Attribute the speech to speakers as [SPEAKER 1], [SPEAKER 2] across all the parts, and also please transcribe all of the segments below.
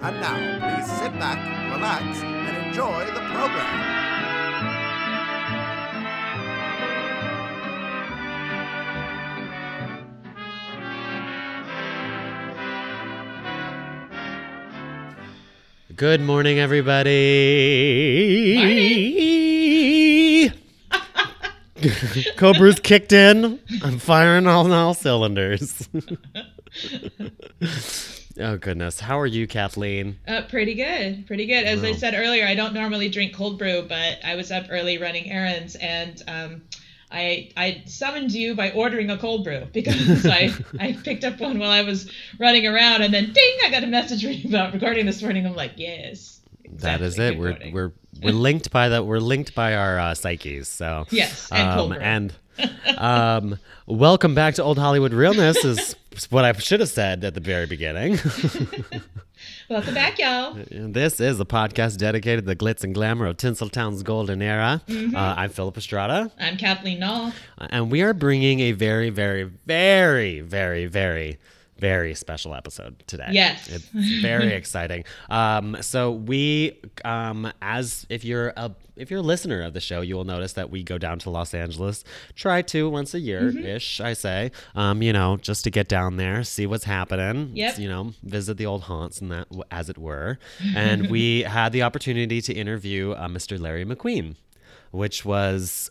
[SPEAKER 1] And now, please sit back, relax, and enjoy the program.
[SPEAKER 2] Good morning, everybody. Cobra's kicked in. I'm firing on all cylinders. oh goodness, how are you, Kathleen?
[SPEAKER 3] Uh, pretty good, pretty good. As I said earlier, I don't normally drink cold brew, but I was up early running errands, and um, I I summoned you by ordering a cold brew because I I picked up one while I was running around, and then ding, I got a message from you about recording this morning. I'm like, yes,
[SPEAKER 2] that is it. We're we're we're linked by the we're linked by our uh, psyches. So
[SPEAKER 3] Yes, and cold brew.
[SPEAKER 2] and um, welcome back to Old Hollywood Realness is what I should have said at the very beginning.
[SPEAKER 3] welcome back, y'all.
[SPEAKER 2] This is a podcast dedicated to the glitz and glamour of Tinseltown's golden era.
[SPEAKER 3] Mm-hmm.
[SPEAKER 2] Uh, I'm Philip Estrada,
[SPEAKER 3] I'm Kathleen Null.
[SPEAKER 2] and we are bringing a very, very, very, very, very, very special episode today.
[SPEAKER 3] Yes.
[SPEAKER 2] it's very exciting. Um, so we, um, as if you're a if you're a listener of the show, you will notice that we go down to Los Angeles, try to once a year
[SPEAKER 3] Mm-hmm.
[SPEAKER 2] ish. I say, um, you know, just to get down there, see what's happening.
[SPEAKER 3] Yep.
[SPEAKER 2] You know, visit the old haunts and that, as it were. And we had the opportunity to interview uh, Mr. Larry McQueen, which was,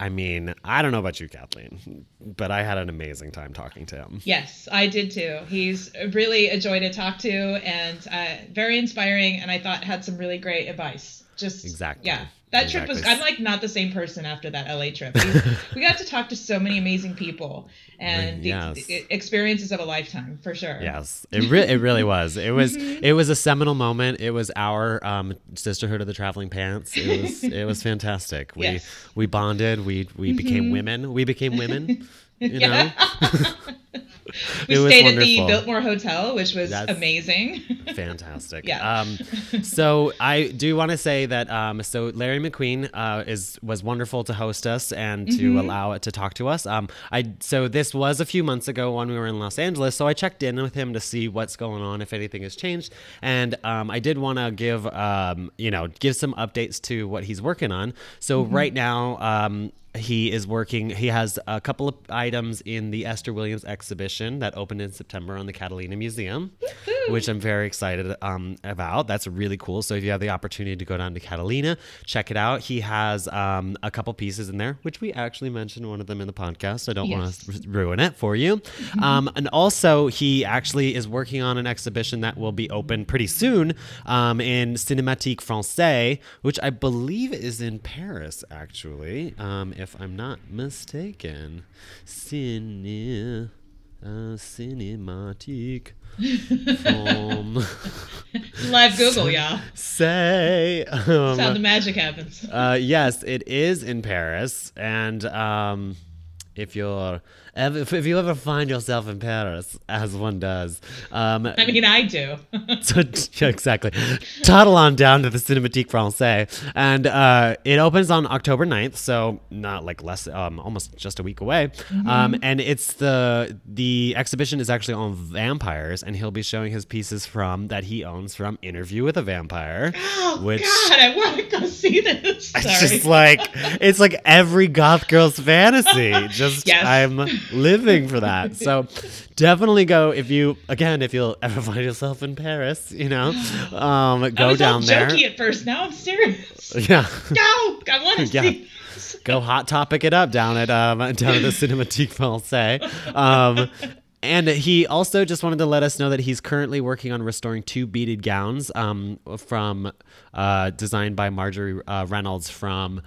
[SPEAKER 2] I mean, I don't know about you, Kathleen, but I had an amazing time talking to him.
[SPEAKER 3] Yes, I did too. He's really a joy to talk to and uh, very inspiring, and I thought had some really great advice. Just
[SPEAKER 2] Exactly.
[SPEAKER 3] yeah. That trip was. I'm like not the same person after that LA trip. We, we got to talk to so many amazing people and the,
[SPEAKER 2] Yes.
[SPEAKER 3] the experiences of a lifetime for sure.
[SPEAKER 2] Yes, it re- it really was. It was
[SPEAKER 3] Mm-hmm.
[SPEAKER 2] it was a seminal moment. It was our um, sisterhood of the traveling pants. It was it was fantastic. We
[SPEAKER 3] Yes. Mm-hmm.
[SPEAKER 2] we bonded. We we became women. We became women. You know,
[SPEAKER 3] We stayed at the. Biltmore Hotel, which was
[SPEAKER 2] That's-
[SPEAKER 3] amazing.
[SPEAKER 2] fantastic.
[SPEAKER 3] Yeah.
[SPEAKER 2] Um, so I do want to say that um, so Larry McQueen uh, is was wonderful to host us and to
[SPEAKER 3] Mm-hmm.
[SPEAKER 2] allow it to talk to us. Um, I so this was a few months ago when we were in Los Angeles, so I checked in with him to see what's going on, if anything has changed, and um, I did want to give um, you know give some updates to what he's working on. So
[SPEAKER 3] Mm-hmm.
[SPEAKER 2] right now. He is working he has a couple of items in the esther williams exhibition that opened in september on the catalina museum which i'm very excited um, about. That's really cool. So if you have the opportunity to go down to catalina check it out. He has um, a couple pieces in there which we actually mentioned one of them in the podcast i don't want
[SPEAKER 3] Yes.
[SPEAKER 2] to ruin it for you. Um, and also he actually is working on an exhibition that will be open pretty soon um, in cinémathèque français which i believe is in paris actually um, if i'm not mistaken Ciné, uh, cinémathèque from
[SPEAKER 3] Live Google, y'all.
[SPEAKER 2] say um,
[SPEAKER 3] That's how the magic happens.
[SPEAKER 2] uh, yes, it is in Paris, and um, if you're if, if you ever find yourself in Paris, as one does, um,
[SPEAKER 3] I mean, I do.
[SPEAKER 2] so, yeah, exactly. Toddle on down to the Cinémathèque Français, and uh, it opens on October 9th, so not like less, um, almost just a week away. Um, and it's the the exhibition is actually on vampires, and he'll be showing his pieces from that he owns from Interview with a Vampire,
[SPEAKER 3] Oh
[SPEAKER 2] which
[SPEAKER 3] God, I want to go see this. Sorry.
[SPEAKER 2] it's just like it's like every goth girl's fantasy. Just
[SPEAKER 3] Yes.
[SPEAKER 2] I'm living for that. So definitely go if you again if you'll ever find yourself in Paris, you know, um,
[SPEAKER 3] I
[SPEAKER 2] go
[SPEAKER 3] was
[SPEAKER 2] down
[SPEAKER 3] all
[SPEAKER 2] there.
[SPEAKER 3] jokey at first. Now I'm serious.
[SPEAKER 2] Yeah.
[SPEAKER 3] Go! I want to
[SPEAKER 2] Yeah.
[SPEAKER 3] see.
[SPEAKER 2] go hot topic it up down at um, down at the Cinémathèque Français. Um, and he also just wanted to let us know that he's currently working on restoring two beaded gowns um, from uh, designed by Marjorie uh, Reynolds from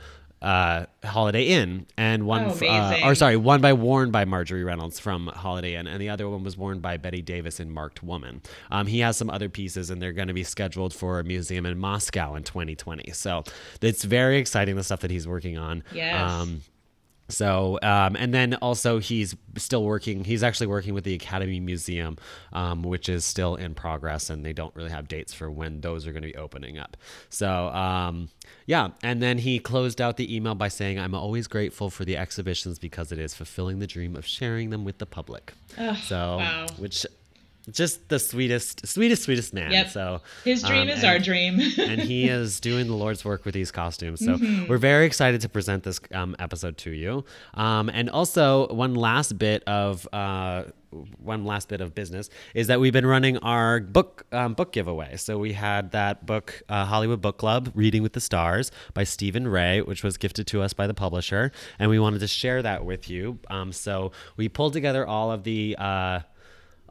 [SPEAKER 2] uh, Holiday Inn, and one,
[SPEAKER 4] Oh,
[SPEAKER 2] uh, or sorry, one by worn by Marjorie Reynolds from Holiday Inn, and the other one was worn by Bette Davis in Marked Woman. Um, he has some other pieces, and they're going to be scheduled for a museum in Moscow in 2020. So it's very exciting the stuff that he's working on.
[SPEAKER 4] Yes.
[SPEAKER 2] Um, so, um, and then also he's still working. He's actually working with the Academy Museum, um, which is still in progress, and they don't really have dates for when those are going to be opening up. So, um, yeah. And then he closed out the email by saying, "I'm always grateful for the exhibitions because it is fulfilling the dream of sharing them with the public." so,
[SPEAKER 4] wow.
[SPEAKER 2] which just the sweetest, sweetest, sweetest man.
[SPEAKER 4] Yep.
[SPEAKER 2] So
[SPEAKER 4] His dream
[SPEAKER 2] um,
[SPEAKER 4] is
[SPEAKER 2] and-
[SPEAKER 4] our dream.
[SPEAKER 2] and he is doing the Lord's work with these costumes. So
[SPEAKER 4] Mm-hmm.
[SPEAKER 2] we're very excited to present this um, episode to you. Um, and also, one last bit of uh, one last bit of business is that we've been running our book um, book giveaway. So we had that book, uh, Hollywood Book Club, Reading with the Stars by Steven Rea, which was gifted to us by the publisher, and we wanted to share that with you. Um, so we pulled together all of the. Uh,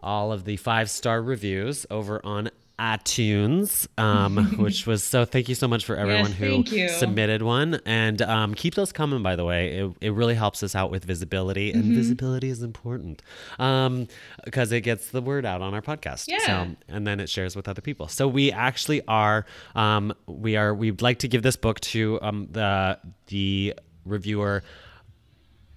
[SPEAKER 2] all of the five star reviews over on iTunes, um, which was so. Thank you so much for everyone who submitted one, and um, keep those coming. By the way, it, it really helps us out with visibility, and
[SPEAKER 4] Mm-hmm.
[SPEAKER 2] visibility is important because it gets the word out on our podcast.
[SPEAKER 4] Yeah.
[SPEAKER 2] So, and then it shares with other people. So we actually are, um, we are, we'd like to give this book to um, the the reviewer.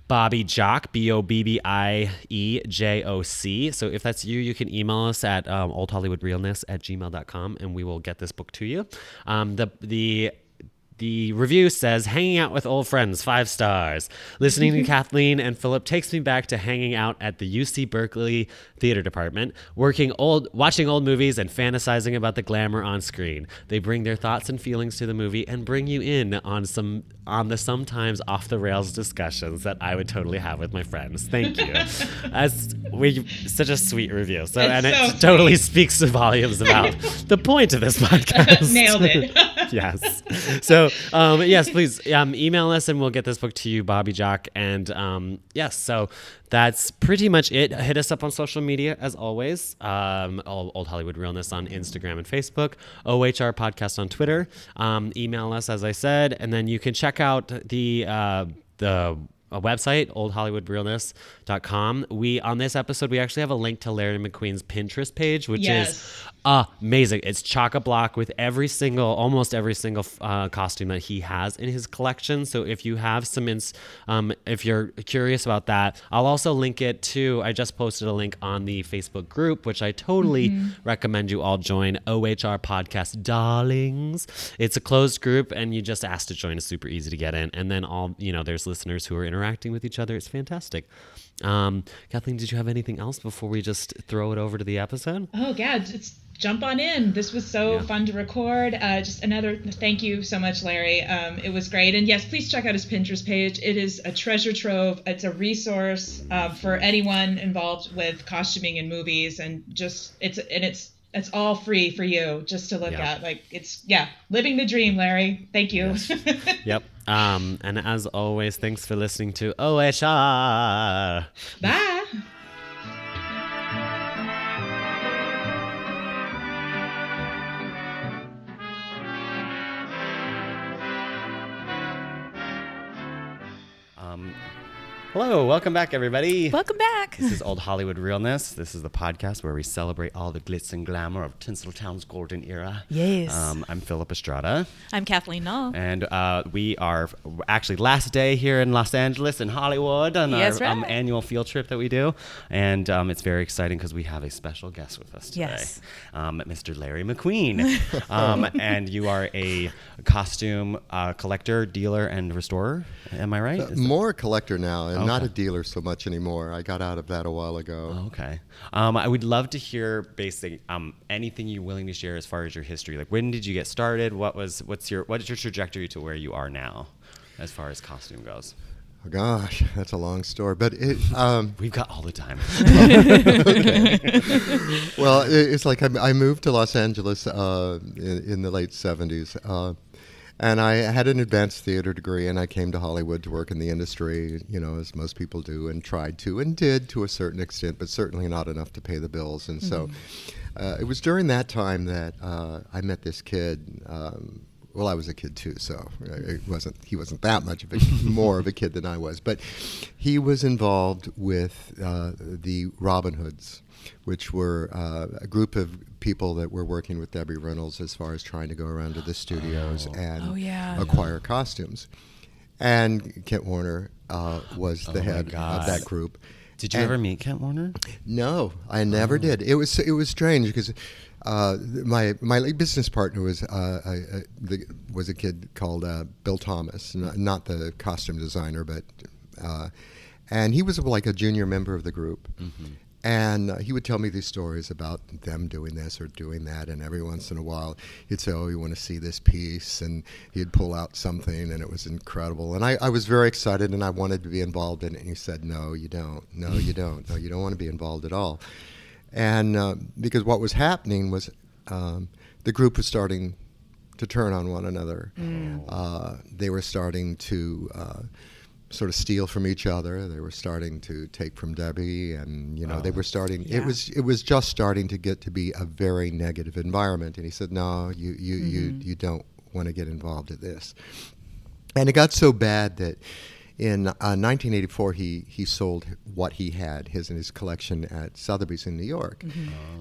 [SPEAKER 2] Bobbie Joc, B O B B I E J O C. So if that's you, you can email us at um, oldhollywoodrealness at gmail.com and we will get this book to you. Um, the, the, the review says hanging out with old friends five stars listening to kathleen and philip takes me back to hanging out at the uc berkeley theater department working old watching old movies and fantasizing about the glamour on screen they bring their thoughts and feelings to the movie and bring you in on some on the sometimes off the rails discussions that i would totally have with my friends thank you as we such a sweet review so and
[SPEAKER 4] so
[SPEAKER 2] it totally speaks to volumes about the point of this podcast
[SPEAKER 4] Nailed it.
[SPEAKER 2] yes. So, um, yes, please um, email us and we'll get this book to you, Bobbie Joc. And um, yes, so that's pretty much it. Hit us up on social media as always. Um, Old Old Hollywood Realness on Instagram and Facebook, OHR Podcast on Twitter. Um, email us, as I said, and then you can check out the uh, the a website oldhollywoodrealness.com we on this episode we actually have a link to larry mcqueen's pinterest page which is amazing. It's chock a block with every single, almost every single uh, costume that he has in his collection. So if you have some, ins- um, if you're curious about that, I'll also link it to. I just posted a link on the Facebook group, which I totally recommend you all join. OHR Podcast Darlings. It's a closed group, and you just ask to join. It's super easy to get in, and then all you know, there's listeners who are interacting with each other. It's fantastic. Um, Kathleen, did you have anything else before we just throw it over to the episode?
[SPEAKER 4] Oh yeah, just jump on in. This was so
[SPEAKER 2] Yeah.
[SPEAKER 4] fun to record. Uh, just another thank you so much, Larry. Um, it was great. And yes, please check out his Pinterest page. It is a treasure trove. It's a resource uh, for anyone involved with costuming in movies, and just it's and it's it's all free for you just to look
[SPEAKER 2] Yeah.
[SPEAKER 4] at. Like it's yeah, living the dream, Larry. Thank you.
[SPEAKER 2] Yep. Um, and as always, thanks for listening to OHR.
[SPEAKER 4] Bye.
[SPEAKER 2] Hello, welcome back, everybody.
[SPEAKER 3] Welcome back.
[SPEAKER 2] This is Old Hollywood Realness. This is the podcast where we celebrate all the glitz and glamour of Tinseltown's golden era.
[SPEAKER 3] Yes.
[SPEAKER 2] Um, I'm Philip Estrada,
[SPEAKER 3] I'm Kathleen Null.
[SPEAKER 2] and uh, we are actually last day here in Los Angeles in Hollywood on
[SPEAKER 3] Yes,
[SPEAKER 2] our um, annual field trip that we do, and um, it's very exciting because we have a special guest with us today,
[SPEAKER 3] Yes.
[SPEAKER 2] um, Mr. Larry McQueen, um, and you are a costume uh, collector, dealer, and restorer. Am I right? Is that-
[SPEAKER 5] More a collector now, and not a dealer so much anymore. I got out of that a while ago.
[SPEAKER 2] Oh, okay. Um, I would love to hear basic um, anything you're willing to share as far as your history. Like, when did you get started? What was what's your what is your trajectory to where you are now, as far as costume goes?
[SPEAKER 5] Oh, gosh, that's a long story, but it. Um,
[SPEAKER 2] We've got all the time.
[SPEAKER 5] well, it, it's like I, I moved to Los Angeles uh, in, in the late '70s, uh, and I had an advanced theater degree, and I came to Hollywood to work in the industry, you know, as most people do, and tried to, and did to a certain extent, but certainly not enough to pay the bills. And so, uh, it was during that time that uh, I met this kid. Um, well, I was a kid too, so it wasn't. He wasn't that much of a more of a kid than I was, but he was involved with uh, the Robin Hoods, which were uh, a group of people that were working with Debbie Reynolds as far as trying to go around to the studios and
[SPEAKER 3] Oh, yeah.
[SPEAKER 5] acquire costumes. And Kent Warner uh, was the
[SPEAKER 6] Oh,
[SPEAKER 5] head of that group.
[SPEAKER 6] Did you
[SPEAKER 5] And-
[SPEAKER 6] ever meet Kent Warner?
[SPEAKER 5] no, I never did. It was it was strange because uh, my my business partner was uh, I, I, the, was a kid called uh, Bill Thomas, not, not the costume designer, but uh, and he was like a junior member of the group. And uh, he would tell me these stories about them doing this or doing that, and every once in a while he'd say, "Oh, you want to see this piece?" And he'd pull out something, and it was incredible. And I, I was very excited, and I wanted to be involved in it. And he said, "No, you don't. No, you don't. No, you don't want to be involved at all." And uh, because what was happening was um, the group was starting to turn on one another. Uh, they were starting to uh, sort of steal from each other. They were starting to take from Debbie, and you know they were starting. It was it was just starting to get to be a very negative environment. And he said, "No, you you you you don't want to get involved in this." And it got so bad that in uh, 1984 he he sold what he had his and his collection at Sotheby's in New York,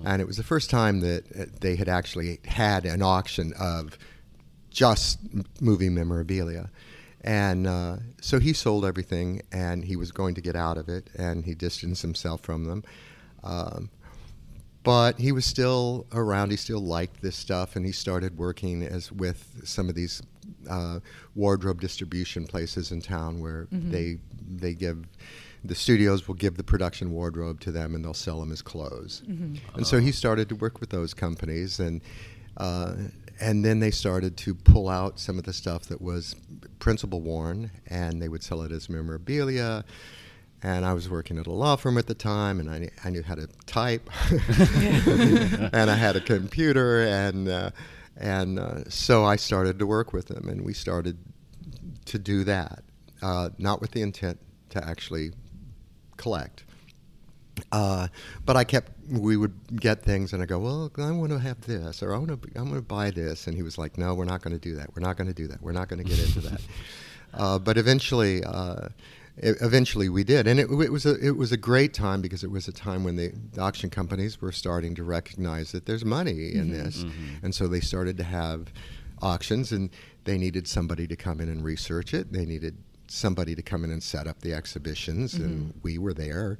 [SPEAKER 5] and it was the first time that uh, they had actually had an auction of just m- movie memorabilia. And uh, so he sold everything, and he was going to get out of it, and he distanced himself from them. Um, but he was still around. He still liked this stuff, and he started working as with some of these uh, wardrobe distribution places in town where they they give the studios will give the production wardrobe to them, and they'll sell them as clothes. And so he started to work with those companies, and uh, and then they started to pull out some of the stuff that was principal worn, and they would sell it as memorabilia. And I was working at a law firm at the time, and I, I knew how to type, and I had a computer, and uh, and uh, so I started to work with them, and we started to do that, uh, not with the intent to actually collect. Uh, but I kept, we would get things, and I go, well, I want to have this, or I want to, I want to buy this, and he was like, no, we're not going to do that. We're not going to do that. We're not going to get into that. uh, but eventually, uh, eventually we did, and it, it was a, it was a great time because it was a time when the, the auction companies were starting to recognize that there's money in this, and so they started to have auctions, and they needed somebody to come in and research it. They needed somebody to come in and set up the exhibitions, and we were there.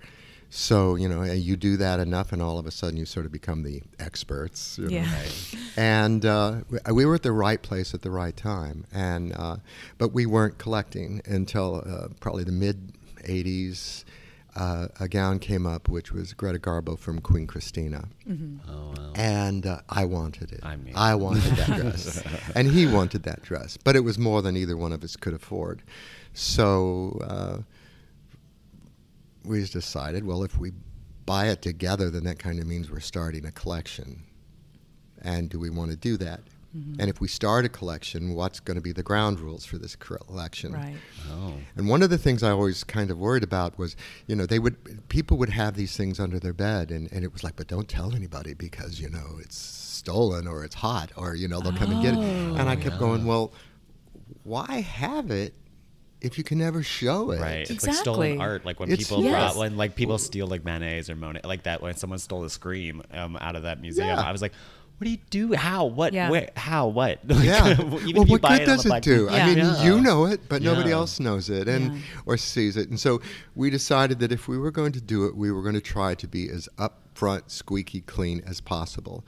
[SPEAKER 5] So you know, you do that enough, and all of a sudden you sort of become the experts. you know.
[SPEAKER 3] Yeah.
[SPEAKER 5] And uh, we- we were at the right place at the right time, and uh, but we weren't collecting until uh, probably the mid '80s. Uh, a gown came up, which was Greta Garbo from Queen Christina,
[SPEAKER 6] Oh, wow.
[SPEAKER 5] and uh, I wanted it.
[SPEAKER 6] I mean- I
[SPEAKER 5] wanted that dress, and he wanted that dress, but it was more than either one of us could afford. So uh, we decided, well, if we buy it together, then that kind of means we're starting a collection. And do we want to do that? Mm-hmm. And if we start a collection, what's going to be the ground rules for this collection?
[SPEAKER 3] Right.
[SPEAKER 6] Oh.
[SPEAKER 5] And one of the things I always kind of worried about was, you know, they would people would have these things under their bed, and, and it was like, but don't tell anybody because you know it's stolen or it's hot or you know they'll come and get it. Oh. And I kept going, well, why have it if you can never show it?
[SPEAKER 2] Right. It's like
[SPEAKER 3] Exactly.
[SPEAKER 2] stolen art. Like when
[SPEAKER 5] It's-
[SPEAKER 2] people
[SPEAKER 5] Yes.
[SPEAKER 2] brought, when like people steal like Manet's or Monet, like that when someone stole a scream um, out of that museum.
[SPEAKER 5] Yeah.
[SPEAKER 2] I was like, what do you do? How? What?
[SPEAKER 3] Yeah.
[SPEAKER 2] Where? How? What?
[SPEAKER 5] Yeah.
[SPEAKER 2] Even
[SPEAKER 5] well, what good
[SPEAKER 2] it
[SPEAKER 5] does
[SPEAKER 2] the
[SPEAKER 5] it do?
[SPEAKER 3] Yeah.
[SPEAKER 5] I mean,
[SPEAKER 2] Yeah.
[SPEAKER 5] you know it, but nobody else knows it and
[SPEAKER 3] Yeah.
[SPEAKER 5] or sees it. And so we decided that if we were going to do it, we were going to try to be as upfront, squeaky clean as possible.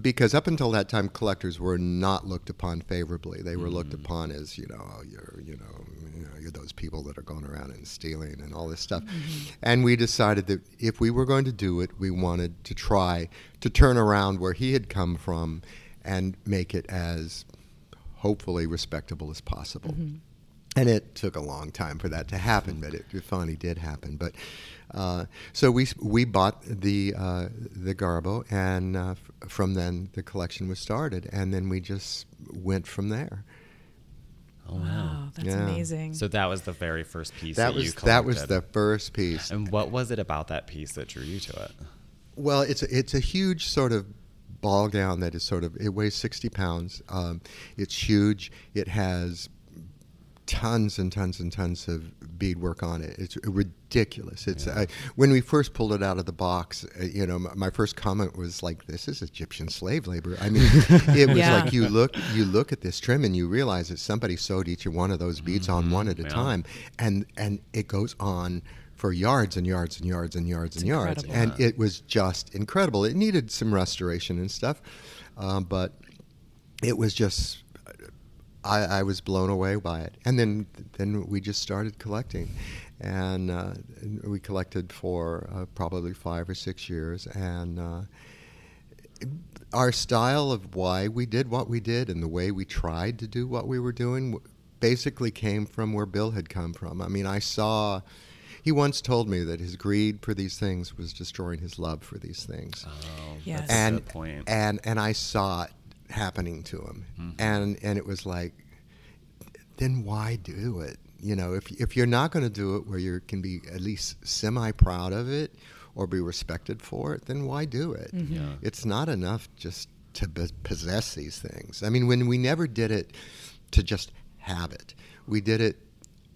[SPEAKER 5] Because up until that time, collectors were not looked upon favorably. They were looked mm. upon as, you know, oh, you're, you know, you know, you're those people that are going around and stealing and all this stuff. Mm-hmm. And we decided that if we were going to do it, we wanted to try to turn around where he had come from and make it as hopefully respectable as possible. Mm-hmm. And it took a long time for that to happen, mm-hmm. but it, it finally did happen. But uh, so we we bought the uh, the Garbo, and uh, f- from then the collection was started, and then we just went from there.
[SPEAKER 6] Oh, wow.
[SPEAKER 3] Wow, that's
[SPEAKER 5] Yeah.
[SPEAKER 3] amazing.
[SPEAKER 2] So that was the very first piece
[SPEAKER 5] That
[SPEAKER 2] that, you
[SPEAKER 5] was
[SPEAKER 2] collected.
[SPEAKER 5] that was the first piece.
[SPEAKER 2] And what was it about that piece that drew you to it?
[SPEAKER 5] Well, it's a, it's a huge sort of ball gown that is sort of it weighs 60 pounds. Um, it's huge. It has tons and tons and tons of beadwork on it. It's ridiculous. It's I, when we first pulled it out of the box. Uh, you know, my, my first comment was like, "This is Egyptian slave labor." I mean, it was
[SPEAKER 3] Yeah.
[SPEAKER 5] like you look you look at this trim and you realize that somebody sewed each one of those beads on one at a
[SPEAKER 6] yeah.
[SPEAKER 5] time, and and it goes on. For yards and yards and yards and yards and yards,
[SPEAKER 3] incredible.
[SPEAKER 5] and it was just incredible. It needed some restoration and stuff, um, but it was just I, I was blown away by it, and then then we just started collecting, and uh, we collected for uh, probably five or six years, and uh, our style of why we did what we did and the way we tried to do what we were doing basically came from where Bill had come from. I mean, I saw. He once told me that his greed for these things was destroying his love for these things
[SPEAKER 6] Oh,
[SPEAKER 3] Yes.
[SPEAKER 6] that's a
[SPEAKER 5] and
[SPEAKER 6] good point.
[SPEAKER 5] and and I saw it happening to him, mm-hmm. and and it was like, then why do it? You know, if if you're not going to do it where you can be at least semi proud of it or be respected for it, then why do it? Mm-hmm.
[SPEAKER 6] Yeah.
[SPEAKER 5] It's not enough just to b- possess these things. I mean, when we never did it to just have it, we did it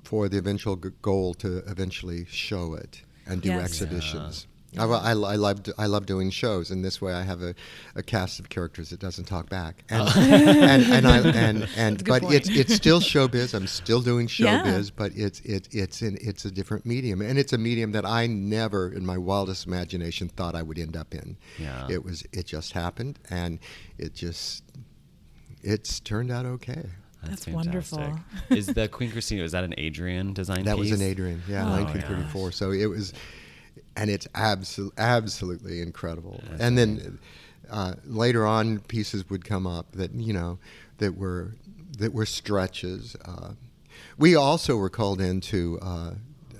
[SPEAKER 5] for the eventual g- goal to eventually show it and do
[SPEAKER 3] Yes.
[SPEAKER 5] exhibitions. I, I, I love I love doing shows, and this way I have a, a cast of characters that doesn't talk back, and oh. and and, I, and, and but
[SPEAKER 3] point.
[SPEAKER 5] it's it's still showbiz. I'm still doing
[SPEAKER 3] Yeah.
[SPEAKER 5] showbiz, but it's it's it's in it's a different medium, and it's a medium that I never, in my wildest imagination, thought I would end up in.
[SPEAKER 6] Yeah.
[SPEAKER 5] It was it just happened, and it just it's turned out okay.
[SPEAKER 3] That's
[SPEAKER 6] fantastic.
[SPEAKER 3] wonderful.
[SPEAKER 6] is the Queen Christina? Was that an Adrian design?
[SPEAKER 5] That was an Adrian, yeah,
[SPEAKER 3] Oh,
[SPEAKER 5] 1934. So it was, and it's absolutely absolutely incredible. and then uh, later on, pieces would come up that you know that were that were stretches. Uh, we also were called into. Uh,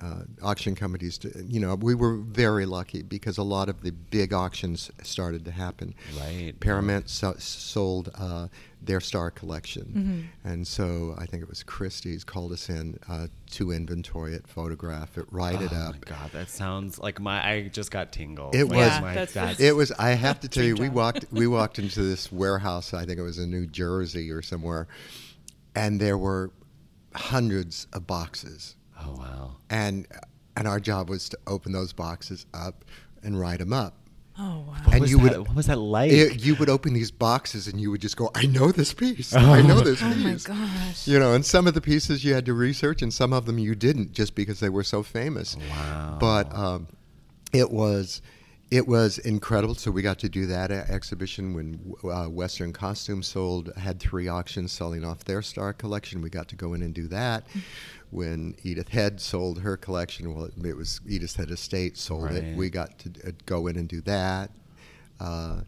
[SPEAKER 5] uh, auction companies, to, you know, we were very lucky because a lot of the big auctions started to happen.
[SPEAKER 6] Right.
[SPEAKER 5] Paramount so, sold uh, their Star collection, and so I think it was Christie's called us in uh, to inventory it, photograph it, write it
[SPEAKER 6] Oh
[SPEAKER 5] up.
[SPEAKER 6] my god, that sounds like my. I just got tingles.
[SPEAKER 5] It
[SPEAKER 6] Like,
[SPEAKER 5] was-
[SPEAKER 3] Yeah,
[SPEAKER 6] my-
[SPEAKER 3] that's-
[SPEAKER 6] that's-
[SPEAKER 5] It was. I have to tell you,
[SPEAKER 3] Dream
[SPEAKER 5] we walked. We walked into this warehouse. I think it was in New Jersey or somewhere, and there were hundreds of boxes,
[SPEAKER 6] Oh wow.
[SPEAKER 5] and and our job was to open those boxes up and write them up.
[SPEAKER 3] Oh wow.
[SPEAKER 6] What
[SPEAKER 5] And
[SPEAKER 6] was
[SPEAKER 5] you would-
[SPEAKER 6] what was that like?
[SPEAKER 5] It- you would open these boxes and you would just go, "I know this piece. I know this
[SPEAKER 3] Oh my
[SPEAKER 5] piece."
[SPEAKER 3] gosh.
[SPEAKER 5] You know, and some of the pieces you had to research, and some of them you didn't, just because they were so famous.
[SPEAKER 6] Wow.
[SPEAKER 5] But um, it was it was incredible. So we got to do that exhibition when uh, Western Costume sold had three auctions selling off their star collection. We got to go in and do that. When Edith Head sold her collection, well, it, it was Edith Head Estate sold
[SPEAKER 6] Right.
[SPEAKER 5] it. We got to uh, go in and do that. Uh,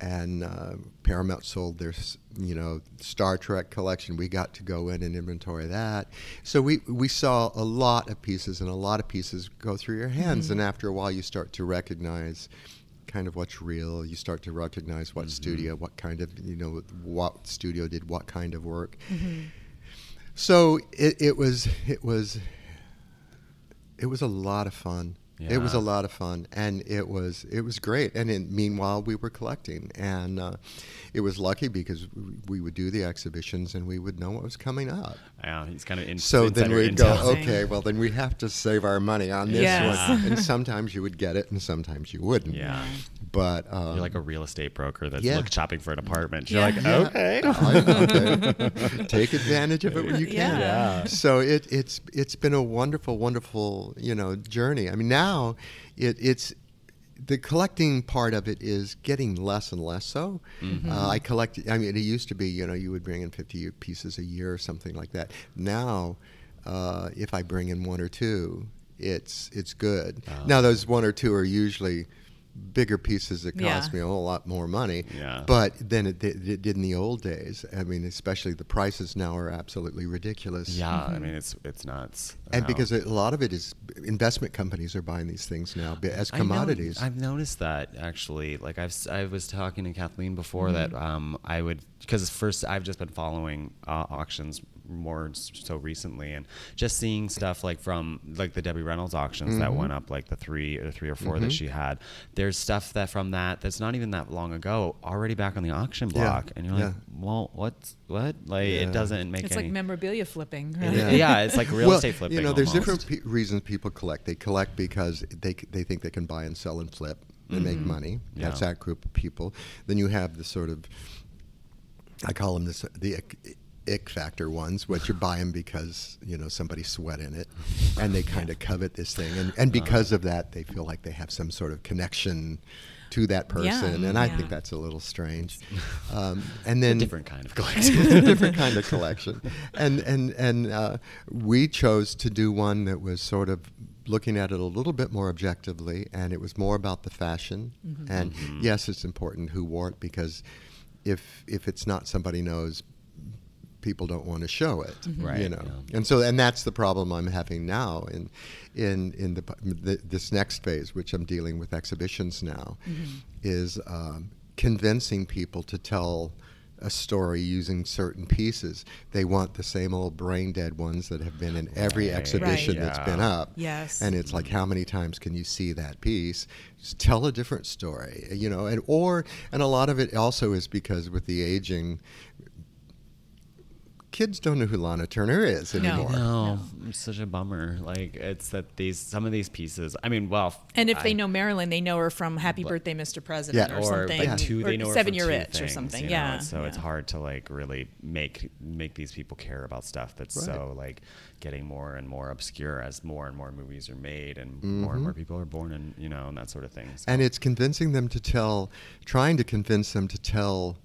[SPEAKER 5] and uh, Paramount sold their, you know, Star Trek collection. We got to go in and inventory that. So we we saw a lot of pieces, and a lot of pieces go through your hands. Mm-hmm. And after a while, you start to recognize kind of what's real. You start to recognize what mm-hmm. studio, what kind of, you know, what studio did what kind of work. Mm-hmm. So it, it was it was it was a lot of fun. It was a lot of fun, and it was it was great. And in, meanwhile, we were collecting, and uh, it was lucky because we- we would do the exhibitions, and we would know what was coming up.
[SPEAKER 6] yeah, he's kind of in,
[SPEAKER 5] So then we'd go, okay, well then we have to save our money on this
[SPEAKER 3] Yes.
[SPEAKER 5] one. And sometimes you would get it, and sometimes you wouldn't.
[SPEAKER 6] Yeah.
[SPEAKER 5] But um,
[SPEAKER 6] You're like a real estate broker that's
[SPEAKER 5] yeah.
[SPEAKER 6] look shopping for an apartment. You're
[SPEAKER 3] Yeah.
[SPEAKER 6] like,
[SPEAKER 3] Yeah.
[SPEAKER 6] okay.
[SPEAKER 5] I- okay. Take advantage of it when you can.
[SPEAKER 3] Yeah.
[SPEAKER 5] So it, it's it's been a wonderful, wonderful you know journey. I mean, now it, it's the collecting part of it is getting less and less so. Uh, I collect. I mean, it used to be you know you would bring in fifty pieces a year or something like that. Now, uh, if I bring in one or two, it's it's good. Now those one or two are usually bigger pieces that cost
[SPEAKER 3] Yeah.
[SPEAKER 5] me a whole lot more money.
[SPEAKER 6] Yeah.
[SPEAKER 5] But than it did, it did in the old days. I mean, especially the prices now are absolutely ridiculous.
[SPEAKER 6] Yeah, I mean it's it's nuts.
[SPEAKER 5] And
[SPEAKER 6] Wow.
[SPEAKER 5] because a lot of it is investment companies are buying these things now bi- as
[SPEAKER 6] I know-
[SPEAKER 5] commodities.
[SPEAKER 6] I've noticed that actually. Like I've s- I was talking to Kathleen before that
[SPEAKER 5] Mm-hmm.
[SPEAKER 6] um, I would because first I've just been following uh, auctions more so recently, and just seeing stuff like from like the Debbie Reynolds auctions that mm-hmm. went up, like the three or three or 4 that mm-hmm. she had. There's stuff that from that that's not even that long ago already back on the auction
[SPEAKER 5] Yeah,
[SPEAKER 6] block, and you're like,
[SPEAKER 5] yeah.
[SPEAKER 6] well, what's what? Like
[SPEAKER 5] Yeah.
[SPEAKER 6] it doesn't make sense.
[SPEAKER 3] It's
[SPEAKER 6] any.
[SPEAKER 3] like memorabilia flipping.
[SPEAKER 6] Yeah.
[SPEAKER 3] Right?
[SPEAKER 6] yeah, it's like real
[SPEAKER 5] well,
[SPEAKER 6] estate flipping.
[SPEAKER 5] You know, there's
[SPEAKER 6] almost.
[SPEAKER 5] different pe- reasons people collect. They collect because they c- they think they can buy and sell and flip and make mm-hmm. money. That's
[SPEAKER 6] Yeah.
[SPEAKER 5] that group of people. Then you have the sort of I call them this, the ick, factor ones, which you buy them because you know somebody sweat in it, and they kind of covet this thing, and and because of that, they feel like they have some sort of connection to that person, and I
[SPEAKER 3] yeah.
[SPEAKER 5] think that's a little strange. Um, and then
[SPEAKER 6] different kind of collection.
[SPEAKER 5] a different kind of collection. And and and uh, we chose to do one that was sort of looking at it a little bit more objectively, and it was more about the fashion. And yes, it's important who wore it because if if it's not somebody knows. People don't want to show it, you
[SPEAKER 6] Right,
[SPEAKER 5] know,
[SPEAKER 6] yeah.
[SPEAKER 5] and so and that's the problem I'm having now in in in the, the this next phase, which I'm dealing with exhibitions now, is um, convincing people to tell a story using certain pieces. They want the same old brain dead ones that have been in every
[SPEAKER 6] Right.
[SPEAKER 5] exhibition
[SPEAKER 6] Right.
[SPEAKER 5] that's been up.
[SPEAKER 3] Yes.
[SPEAKER 5] And it's like how many times can you see that piece? Just tell a different story, you know, and or and a lot of it also is because with the aging kids don't know who Lana Turner is
[SPEAKER 3] No.
[SPEAKER 5] anymore.
[SPEAKER 6] No, it's such a bummer. Like it's that these some of these pieces. I mean, well,
[SPEAKER 3] And if
[SPEAKER 6] I-
[SPEAKER 3] they know Marilyn, they know her from Happy
[SPEAKER 6] But-
[SPEAKER 3] Birthday, Mr. President,
[SPEAKER 5] Yeah.
[SPEAKER 3] or,
[SPEAKER 6] or
[SPEAKER 3] something.
[SPEAKER 6] like two, they
[SPEAKER 3] or
[SPEAKER 6] know her
[SPEAKER 3] Seven Year
[SPEAKER 6] two
[SPEAKER 3] Itch or something.
[SPEAKER 6] you know,
[SPEAKER 3] yeah.
[SPEAKER 6] and so it's hard to like really make make these people care about stuff that's
[SPEAKER 5] Right.
[SPEAKER 6] so like getting more and more obscure as more and more movies are made and more and mm-hmm. more people are born and you know and that sort of thing. So-
[SPEAKER 5] And it's convincing them to tell, trying to convince them to tell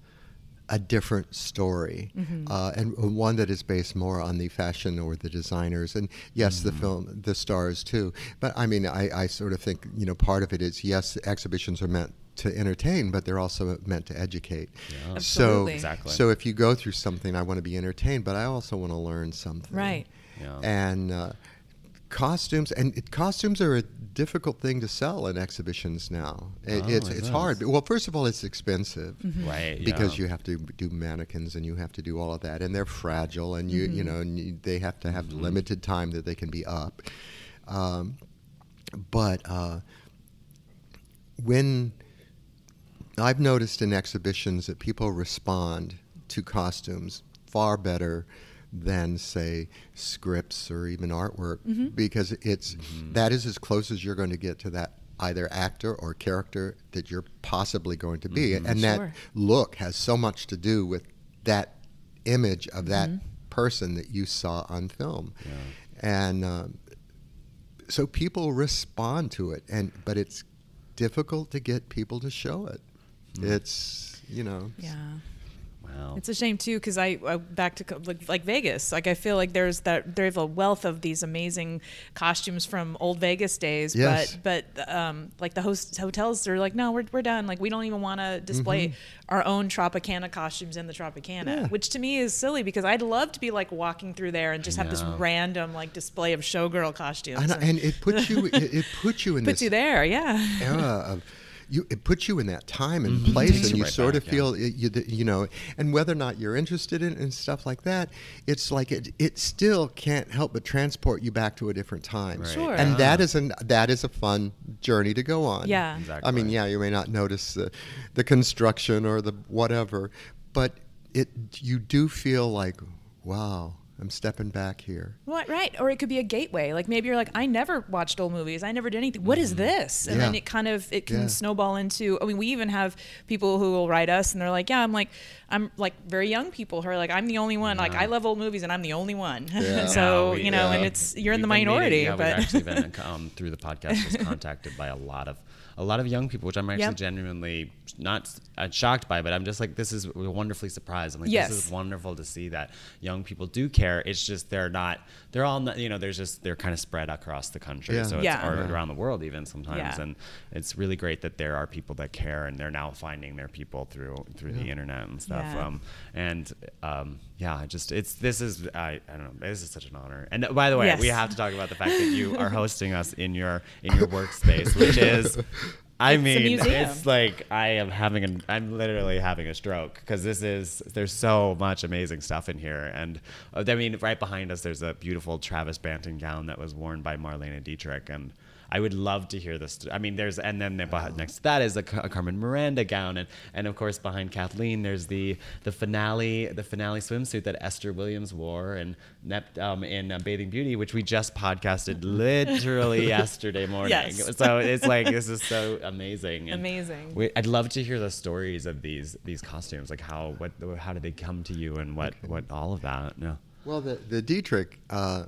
[SPEAKER 5] a different story, uh, and one that is based more on the fashion or the designers, and yes, the film, the stars too. But I mean, I, I sort of think you know part of it is yes, exhibitions are meant to entertain, but they're also meant to educate. So,
[SPEAKER 3] Absolutely.
[SPEAKER 6] Exactly.
[SPEAKER 5] so if you go through something, I want to be entertained, but I also want to learn something.
[SPEAKER 3] Right.
[SPEAKER 6] Yeah.
[SPEAKER 5] And uh, costumes and it, costumes are a difficult thing to sell in exhibitions now. It,
[SPEAKER 6] Oh,
[SPEAKER 5] it's
[SPEAKER 6] it
[SPEAKER 5] it's
[SPEAKER 6] is.
[SPEAKER 5] hard. Well, first of all, it's expensive.
[SPEAKER 6] right
[SPEAKER 5] Because
[SPEAKER 6] yeah.
[SPEAKER 5] you have to do mannequins and you have to do all of that, and they're fragile, and you you know and you, they have to have limited time that they can be up. Um, but uh, when I've noticed in exhibitions that people respond to costumes far better than say scripts or even artwork mm-hmm. because it's mm-hmm. that is as close as you're going to get to that either actor or character that you're possibly going to be. Mm-hmm. And
[SPEAKER 3] Sure.
[SPEAKER 5] that look has so much to do with that image of that person that you saw on film. And um, so people respond to it and but it's difficult to get people to show it. Mm. It's you know.
[SPEAKER 3] Yeah.
[SPEAKER 6] Wow.
[SPEAKER 3] It's a shame too, because I, I back to like, like Vegas. Like I feel like there's that there's a wealth of these amazing costumes from old Vegas days.
[SPEAKER 5] Yes.
[SPEAKER 3] But but um, like the host hotels they're like, no, we're, we're done. Like we don't even want to display our own Tropicana costumes in the Tropicana,
[SPEAKER 5] Mm-hmm. Yeah.
[SPEAKER 3] which to me is silly because I'd love to be like walking through there and just have this random like display of showgirl costumes.
[SPEAKER 5] and, and it puts you it, it puts you in
[SPEAKER 3] puts you there, yeah.
[SPEAKER 5] era of you it puts you in that time and mm-hmm.
[SPEAKER 6] Takes
[SPEAKER 5] place and you
[SPEAKER 6] right
[SPEAKER 5] sort
[SPEAKER 6] back,
[SPEAKER 5] of
[SPEAKER 6] yeah.
[SPEAKER 5] feel it, you, you know and whether or not you're interested in and stuff like that it's like it it still can't help but transport you back to a different time
[SPEAKER 6] Right.
[SPEAKER 3] Sure.
[SPEAKER 5] and
[SPEAKER 6] Yeah.
[SPEAKER 5] that ah. is an that is a fun journey to go on
[SPEAKER 3] Yeah.
[SPEAKER 6] Exactly.
[SPEAKER 5] I mean yeah you may not notice the, the construction or the whatever but it you do feel like wow I'm stepping back here
[SPEAKER 3] What, right. Or it could be a gateway. Like maybe you're like, I never watched old movies. I never did anything. What is this? And then
[SPEAKER 5] Mm-hmm.
[SPEAKER 3] It kind of it can
[SPEAKER 5] Yeah.
[SPEAKER 3] snowball into. I mean, we even have people who will write us and they're like, yeah, I'm like, I'm like very young people who are like, I'm the only one. Like I love old movies and I'm the only one.
[SPEAKER 5] Yeah.
[SPEAKER 3] so
[SPEAKER 6] Yeah, we-
[SPEAKER 3] you know, and it's you're in the
[SPEAKER 6] We've been
[SPEAKER 3] minority.
[SPEAKER 6] meeting- yeah,
[SPEAKER 3] but
[SPEAKER 6] we've actually been um, through the podcast was contacted by a lot of a lot of young people, which I'm actually
[SPEAKER 3] Yep.
[SPEAKER 6] genuinely not uh, shocked by, but I'm just like this is wonderfully surprised. I'm like
[SPEAKER 3] Yes.
[SPEAKER 6] this is wonderful to see that young people do care. It's just they're not they're all not, you know there's just they're kind of spread across the country,
[SPEAKER 5] Yeah.
[SPEAKER 6] so it's,
[SPEAKER 3] Yeah.
[SPEAKER 6] or
[SPEAKER 5] Yeah.
[SPEAKER 6] around the world even sometimes,
[SPEAKER 3] Yeah.
[SPEAKER 6] and it's really great that there are people that care and they're now finding their people through through the internet and stuff.
[SPEAKER 3] Yeah.
[SPEAKER 6] Um, and um, yeah, just it's this is I, I don't know this is such an honor. And by the way, we have to talk about the fact that you are hosting us in your in your workspace, which is I
[SPEAKER 3] It's
[SPEAKER 6] mean, it's like I am having an, I'm literally having a stroke because this is, there's so much amazing stuff in here. And uh, I mean, right behind us, there's a beautiful Travis Banton gown that was worn by Marlene Dietrich. And I would love to hear this. I mean, there's, and then behind- next to that is a, a Carmen Miranda gown. And, and of course, behind Kathleen, there's the, the finale, the finale swimsuit that Esther Williams wore and Nep, um, in uh, Bathing Beauty, which we just podcasted literally yesterday morning.
[SPEAKER 3] Yes.
[SPEAKER 6] So it's like, this is so amazing. And
[SPEAKER 3] Amazing.
[SPEAKER 6] we, I'd love to hear the stories of these these costumes, like how what how did they come to you and what what all of that. No.
[SPEAKER 5] Well, the the Dietrich, uh,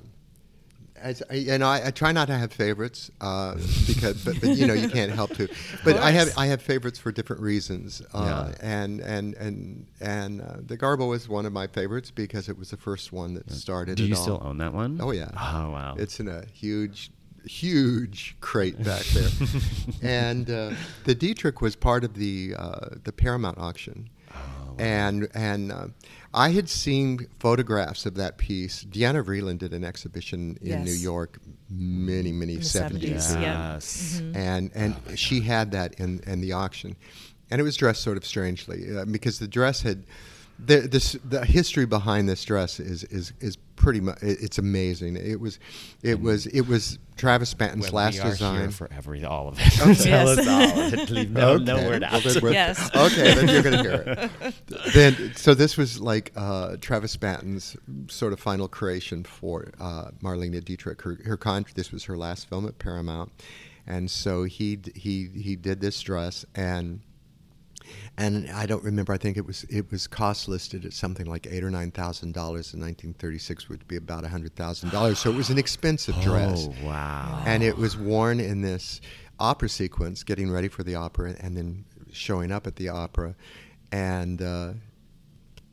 [SPEAKER 5] as I, and I, I try not to have favorites uh, because, but, but you know you can't help to. But I have. I have favorites for different reasons. Uh,
[SPEAKER 6] Yeah.
[SPEAKER 5] And and and and uh, the Garbo is one of my favorites because it was the first one that started.
[SPEAKER 6] Do you
[SPEAKER 5] all.
[SPEAKER 6] still own that one?
[SPEAKER 5] Oh yeah.
[SPEAKER 6] Oh wow.
[SPEAKER 5] It's in a huge, huge crate back there, and uh, the Dietrich was part of the uh, the Paramount auction, Oh. and and uh, I had seen photographs of that piece. Diana Vreeland did an exhibition in New York many many seventies,
[SPEAKER 3] 70s, yeah.
[SPEAKER 6] yes.
[SPEAKER 5] and and she had that in in the auction, and it was dressed sort of strangely uh, because the dress had. The, this, the history behind this dress is is, is pretty much it's amazing. It was it was it was Travis Banton's
[SPEAKER 6] Well,
[SPEAKER 5] last
[SPEAKER 6] we are
[SPEAKER 5] design.
[SPEAKER 6] here for every all of it. Tell
[SPEAKER 3] Yes.
[SPEAKER 6] us all. Leave no, no word out.
[SPEAKER 5] then we're-
[SPEAKER 3] Yes.
[SPEAKER 5] Okay, then you're going to hear it. then, so this was like uh, Travis Banton's sort of final creation for uh, Marlene Dietrich. Her, her con- this was her last film at Paramount, and so he he he did this dress and. And I don't remember. I think it was it was cost listed at something like eight or nine thousand dollars in 1936, would be about hundred thousand dollars. So it was an expensive dress
[SPEAKER 6] Oh wow.
[SPEAKER 5] and it was worn in this opera sequence, getting ready for the opera, and then showing up at the opera, and uh,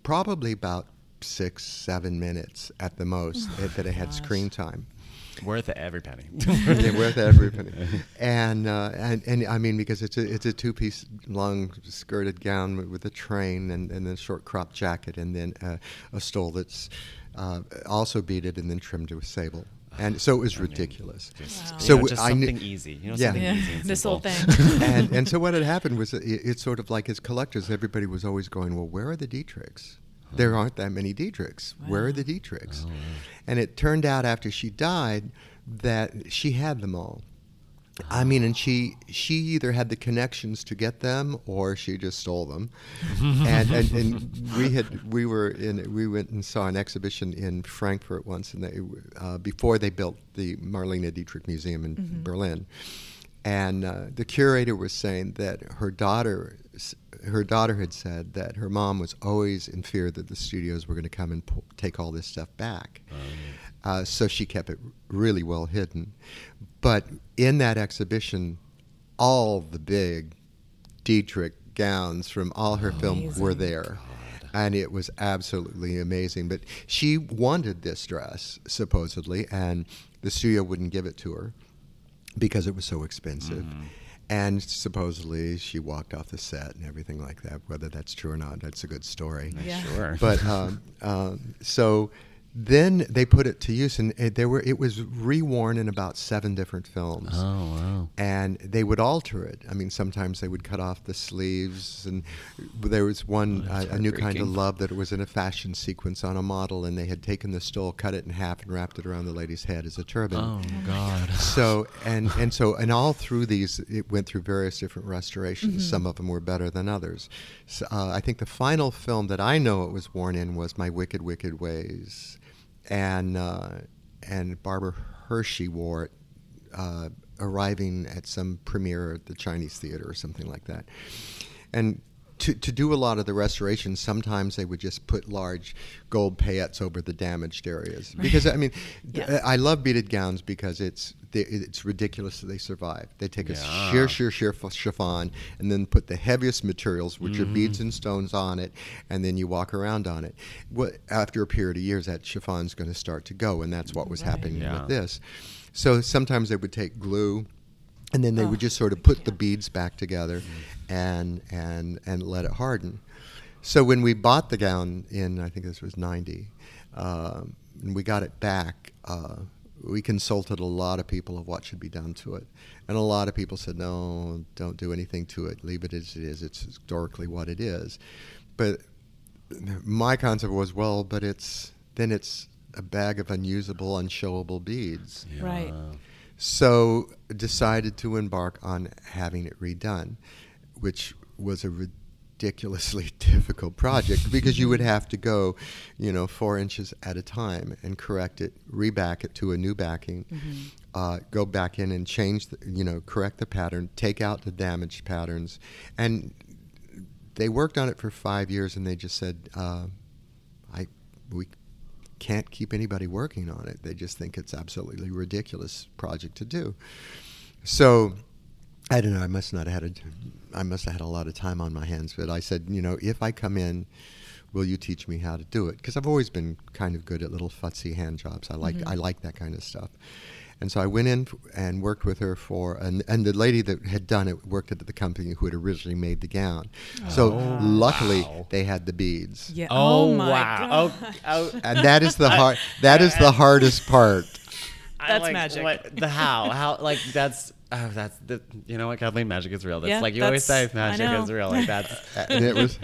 [SPEAKER 5] probably about six, seven minutes at the most that- that it had screen time.
[SPEAKER 6] Worth every penny.
[SPEAKER 5] They're worth every penny. And, uh, and and I mean because it's a it's a two piece long skirted gown with- with a train and and then a short crop jacket and then uh, a stole that's uh, also beaded and then trimmed with sable. And so it was ridiculous.
[SPEAKER 6] Just,
[SPEAKER 5] So
[SPEAKER 6] you know, just
[SPEAKER 5] I knew-
[SPEAKER 6] easy. You know,
[SPEAKER 5] Yeah.
[SPEAKER 6] something
[SPEAKER 3] Yeah,
[SPEAKER 6] easy and
[SPEAKER 3] this whole thing.
[SPEAKER 5] and and so what had happened was it, it's sort of like as collectors, everybody was always going, "Well, where are the Dietrichs? There aren't that many Dietrichs. Where are the Dietrichs?" And it turned out after she died that she had them all. I mean, and she she either had the connections to get them or she just stole them. and, and and we had we were in we went and saw an exhibition in Frankfurt once, and they uh, before they built the Marlene Dietrich Museum in Berlin, and uh, the curator was saying that her daughter her daughter had said that her mom was always in fear that the studios were going to come and po- take all this stuff back. Uh, so she kept it really well hidden. But in that exhibition, all the big Dietrich gowns from all her films were there. And it was absolutely amazing. But she wanted this dress, supposedly, and the studio wouldn't give it to her because it was so expensive. And supposedly she walked off the set and everything like that. Whether that's true or not, that's a good story.
[SPEAKER 3] Yeah.
[SPEAKER 6] Sure.
[SPEAKER 5] But um, um, so then they put it to use, and it, there were it was reworn in about seven different films.
[SPEAKER 6] oh wow.
[SPEAKER 5] And they would alter it. I mean, sometimes they would cut off the sleeves, and there was one uh, a new kind of love that it was in a fashion sequence on a model, and they had taken the stole, cut it in half, and wrapped it around the lady's head as a turban
[SPEAKER 6] Oh God.
[SPEAKER 5] so and and so and all through these it went through various different restorations some of them were better than others so, uh, i think the final film that i know it was worn in was my wicked wicked ways and uh, and barbara hershey wore it uh, arriving at some premiere at the chinese theater or something like that. And to, to do a lot of the restoration, sometimes they would just put large gold paillettes over the damaged areas. Because I mean,
[SPEAKER 3] Yes.
[SPEAKER 5] I love beaded gowns because it's they, it's ridiculous that they survive. They take a sheer, sheer, sheer f- chiffon and then put the heaviest materials, which are beads mm-hmm. and stones, on it, and then you walk around on it. What after a period of years, that chiffon's going to start to go, and that's what was happening
[SPEAKER 6] Yeah.
[SPEAKER 5] with this. So sometimes they would take glue and then they
[SPEAKER 3] Oh,
[SPEAKER 5] would just sort of put the beads back together and and and let it harden so when we bought the gown in i think this was 90 um, and we got it back uh, we consulted a lot of people of what should be done to it, and a lot of people said, "No, don't do anything to it. Leave it as it is. It's historically what it is." But my concept was, well, but it's then it's a bag of unusable, unshowable beads.
[SPEAKER 3] Right.
[SPEAKER 5] So decided to embark on having it redone, which was a ridiculously difficult project because you would have to go, you know, four inches at a time and correct it, reback it to a new backing, uh, go back in and change, the, you know, correct the pattern, take out the damaged patterns, and they worked on it for five years and they just said, uh, I we can't keep anybody working on it. They just think it's absolutely ridiculous project to do. So I don't know. I must not have had a, I must have had a lot of time on my hands. But I said, you know, if I come in, will you teach me how to do it? Because I've always been kind of good at little futzy hand jobs. I like mm-hmm. I like that kind of stuff. And so I went in and worked with her for, and, and the lady that had done it worked at the company who had originally made the gown. So oh, luckily
[SPEAKER 2] wow.
[SPEAKER 5] they had the beads.
[SPEAKER 3] Yeah.
[SPEAKER 2] Oh, oh
[SPEAKER 3] my
[SPEAKER 2] wow.
[SPEAKER 3] God.
[SPEAKER 2] Oh, oh,
[SPEAKER 5] And that is the hard, that is the hardest part.
[SPEAKER 3] That's
[SPEAKER 2] like
[SPEAKER 3] magic.
[SPEAKER 2] What, the how? How? Like that's. Oh, that's the. You know what, Kathleen? Magic is real. That's
[SPEAKER 3] Yeah,
[SPEAKER 2] like you always say. Magic is real. Like that's.
[SPEAKER 5] and it was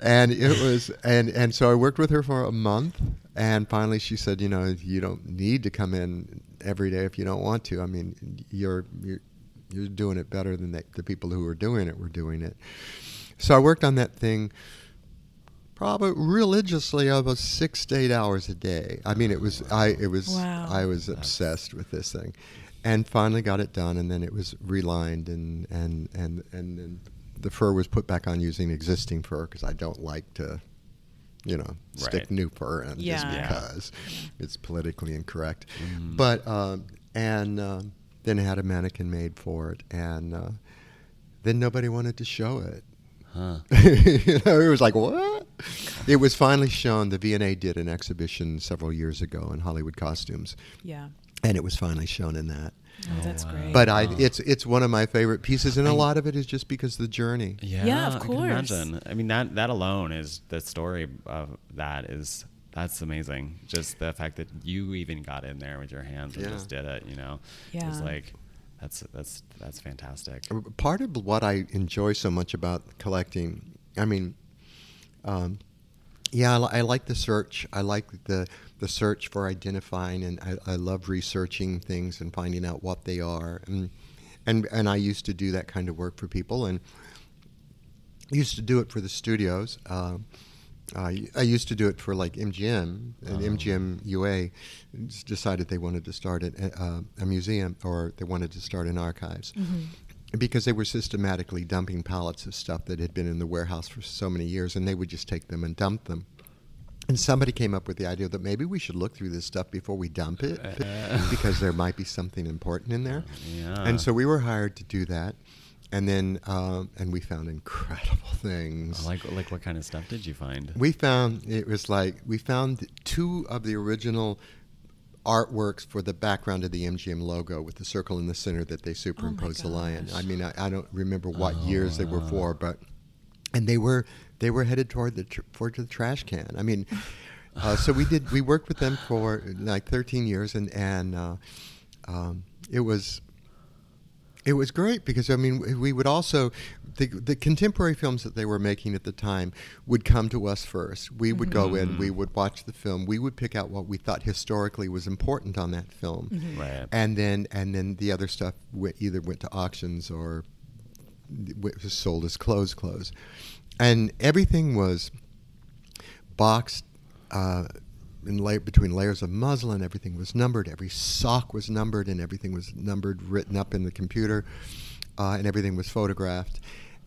[SPEAKER 5] and it was and and so I worked with her for a month and finally she said you know you don't need to come in every day if you don't want to. I mean you're you're, you're doing it better than the, the people who were doing it were doing it. So I worked on that thing probably religiously about six to eight hours a day. I mean it was I it was
[SPEAKER 3] Wow.
[SPEAKER 5] I was obsessed with this thing. And finally got it done and then it was relined and and and and, and the fur was put back on using existing fur because I don't like to, you know, stick
[SPEAKER 2] Right.
[SPEAKER 5] new fur in
[SPEAKER 3] Yeah.
[SPEAKER 5] just
[SPEAKER 3] Yeah.
[SPEAKER 5] because it's politically incorrect.
[SPEAKER 2] Mm.
[SPEAKER 5] But um, and um, then had a mannequin made for it, and uh, then nobody wanted to show it.
[SPEAKER 6] Huh.
[SPEAKER 5] you know, it was like what? It was finally shown. The V&A did an exhibition several years ago in Hollywood costumes,
[SPEAKER 3] Yeah.
[SPEAKER 5] and it was finally shown in that.
[SPEAKER 3] Oh, that's
[SPEAKER 6] wow.
[SPEAKER 3] great.
[SPEAKER 5] But I, it's it's one of my favorite pieces, and a lot of it is just because of the journey.
[SPEAKER 6] Yeah,
[SPEAKER 3] Yeah, of
[SPEAKER 6] I can
[SPEAKER 3] course.
[SPEAKER 6] imagine. I mean, that that alone is the story of that is that's amazing. Just the fact that you even got in there with your hands and
[SPEAKER 5] Yeah.
[SPEAKER 6] just did it, you know,
[SPEAKER 3] Yeah.
[SPEAKER 6] is like that's that's that's fantastic.
[SPEAKER 5] part of what I enjoy so much about collecting, I mean, um, yeah, I, li- I like the search. I like the the search for identifying, and I, I love researching things and finding out what they are. And, and and I used to do that kind of work for people, and used to do it for the studios. Um, I I used to do it for like MGM, and MGM UA decided they wanted to start an, uh, a museum or they wanted to start an archives because they were systematically dumping pallets of stuff that had been in the warehouse for so many years, and they would just take them and dump them. And somebody came up with the idea that maybe we should look through this stuff before we dump it because there might be something important in there.
[SPEAKER 6] Yeah.
[SPEAKER 5] And so we were hired to do that. And then, um, and we found incredible things.
[SPEAKER 6] like like what kind of stuff did you find?
[SPEAKER 5] We found it was like we found two of the original artworks for the background of the MGM logo with the circle in the center that they superimposed the lion. I mean, I, I don't remember what years they were for, but and they were they were headed toward the tr- toward the trash can. I mean, uh, so we did we worked with them for like 13 years, and and uh, um, it was it was great because I mean we would also the the contemporary films that they were making at the time would come to us first. We would go in, we would watch the film, we would pick out what we thought historically was important on that film,
[SPEAKER 6] Right.
[SPEAKER 5] and then and then the other stuff went, either went to auctions or was sold as clothes clothes, and everything was boxed. Uh, in between layers of muslin, everything was numbered. Every sock was numbered, and everything was numbered, written up in the computer, uh, and everything was photographed.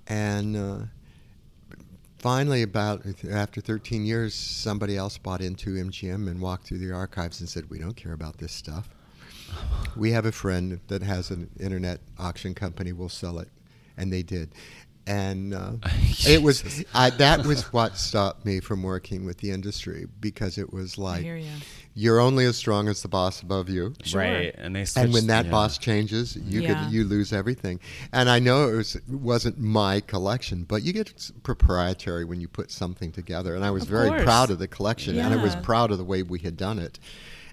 [SPEAKER 5] And uh, finally, about after 13 years, somebody else bought into MGM and walked through the archives and said, "We don't care about this stuff. We have a friend that has an internet auction company. We'll sell it," and they did. And uh, it was I, that was what stopped me from working with the industry because it was like
[SPEAKER 3] hear
[SPEAKER 5] you're only as strong as the boss above you.
[SPEAKER 3] Sure.
[SPEAKER 6] Right, and they
[SPEAKER 5] And when that
[SPEAKER 6] yeah.
[SPEAKER 5] boss changes, you
[SPEAKER 3] Yeah.
[SPEAKER 5] get you lose everything. And I know it was it wasn't my collection, but you get proprietary when you put something together. And I was
[SPEAKER 3] Of
[SPEAKER 5] very
[SPEAKER 3] course.
[SPEAKER 5] proud of the collection, and I was proud of the way we had done it.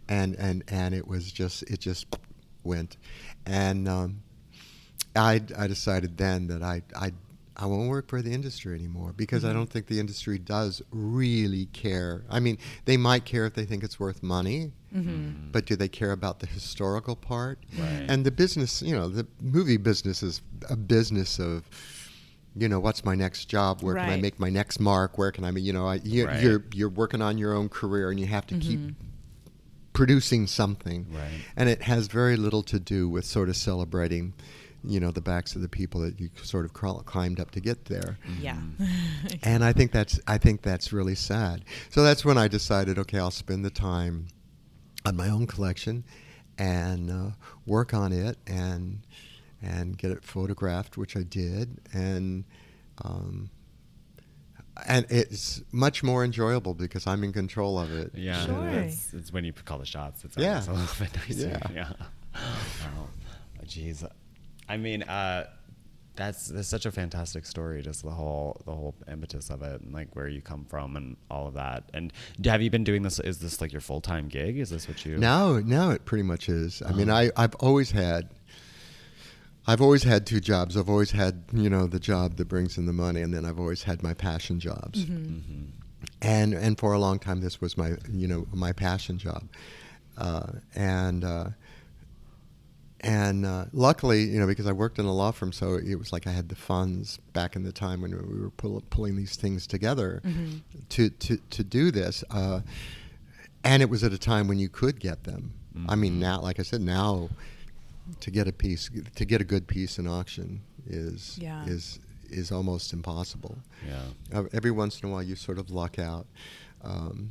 [SPEAKER 5] and and and it was just it just went, and um, I I decided then that I I I won't work for the industry anymore because
[SPEAKER 6] Mm-hmm.
[SPEAKER 5] I don't think the industry does really care. I mean, they might care if they think it's worth money, mm-hmm. mm. but do they care about the historical part?
[SPEAKER 6] Right.
[SPEAKER 5] And the business, you know, the movie business is a business of, you know, what's my next job? Where can I make my next mark? Where can I, you know, I, you,
[SPEAKER 6] Right.
[SPEAKER 5] you're you're working on your own career and you have to keep mm-hmm. producing something,
[SPEAKER 6] Right.
[SPEAKER 5] and it has very little to do with sort of celebrating. You know the backs of the people that you sort of crawl, climbed up to get there
[SPEAKER 3] Yeah.
[SPEAKER 5] and I think that's I think that's really sad. So that's when I decided, okay, I'll spend the time on my own collection and uh, work on it and and get it photographed, which I did, and um, and it's much more enjoyable because I'm in control of it.
[SPEAKER 6] Yeah,
[SPEAKER 3] Sure.
[SPEAKER 6] it's, it's when you call the shots. It's
[SPEAKER 5] Yeah.
[SPEAKER 6] always a little bit nicer.
[SPEAKER 5] Yeah.
[SPEAKER 6] Yeah. Wow. Jeez. I mean, uh, that's that's such a fantastic story. Just the whole the whole impetus of it, and like where you come from, and all of that. And d- have you been doing this? Is this like your full time gig? Is this what you?
[SPEAKER 5] Now, now it pretty much is. I mean, I, I've always had, I've always had two jobs. I've always had, you know, the job that brings in the money, and then I've always had my passion jobs. And and for a long time, this was my, you know, my passion job. Uh, and uh, and uh, luckily, you know, because I worked in a law firm, so it was like I had the funds back in the time when we were pull, pulling these things together to, to to do this. Uh, and it was at a time when you could get them. I mean, now, like I said, now to get a piece, to get a good piece in auction is
[SPEAKER 3] Yeah.
[SPEAKER 5] is is almost impossible.
[SPEAKER 6] Yeah.
[SPEAKER 5] Uh, every once in a while, you sort of luck out, um,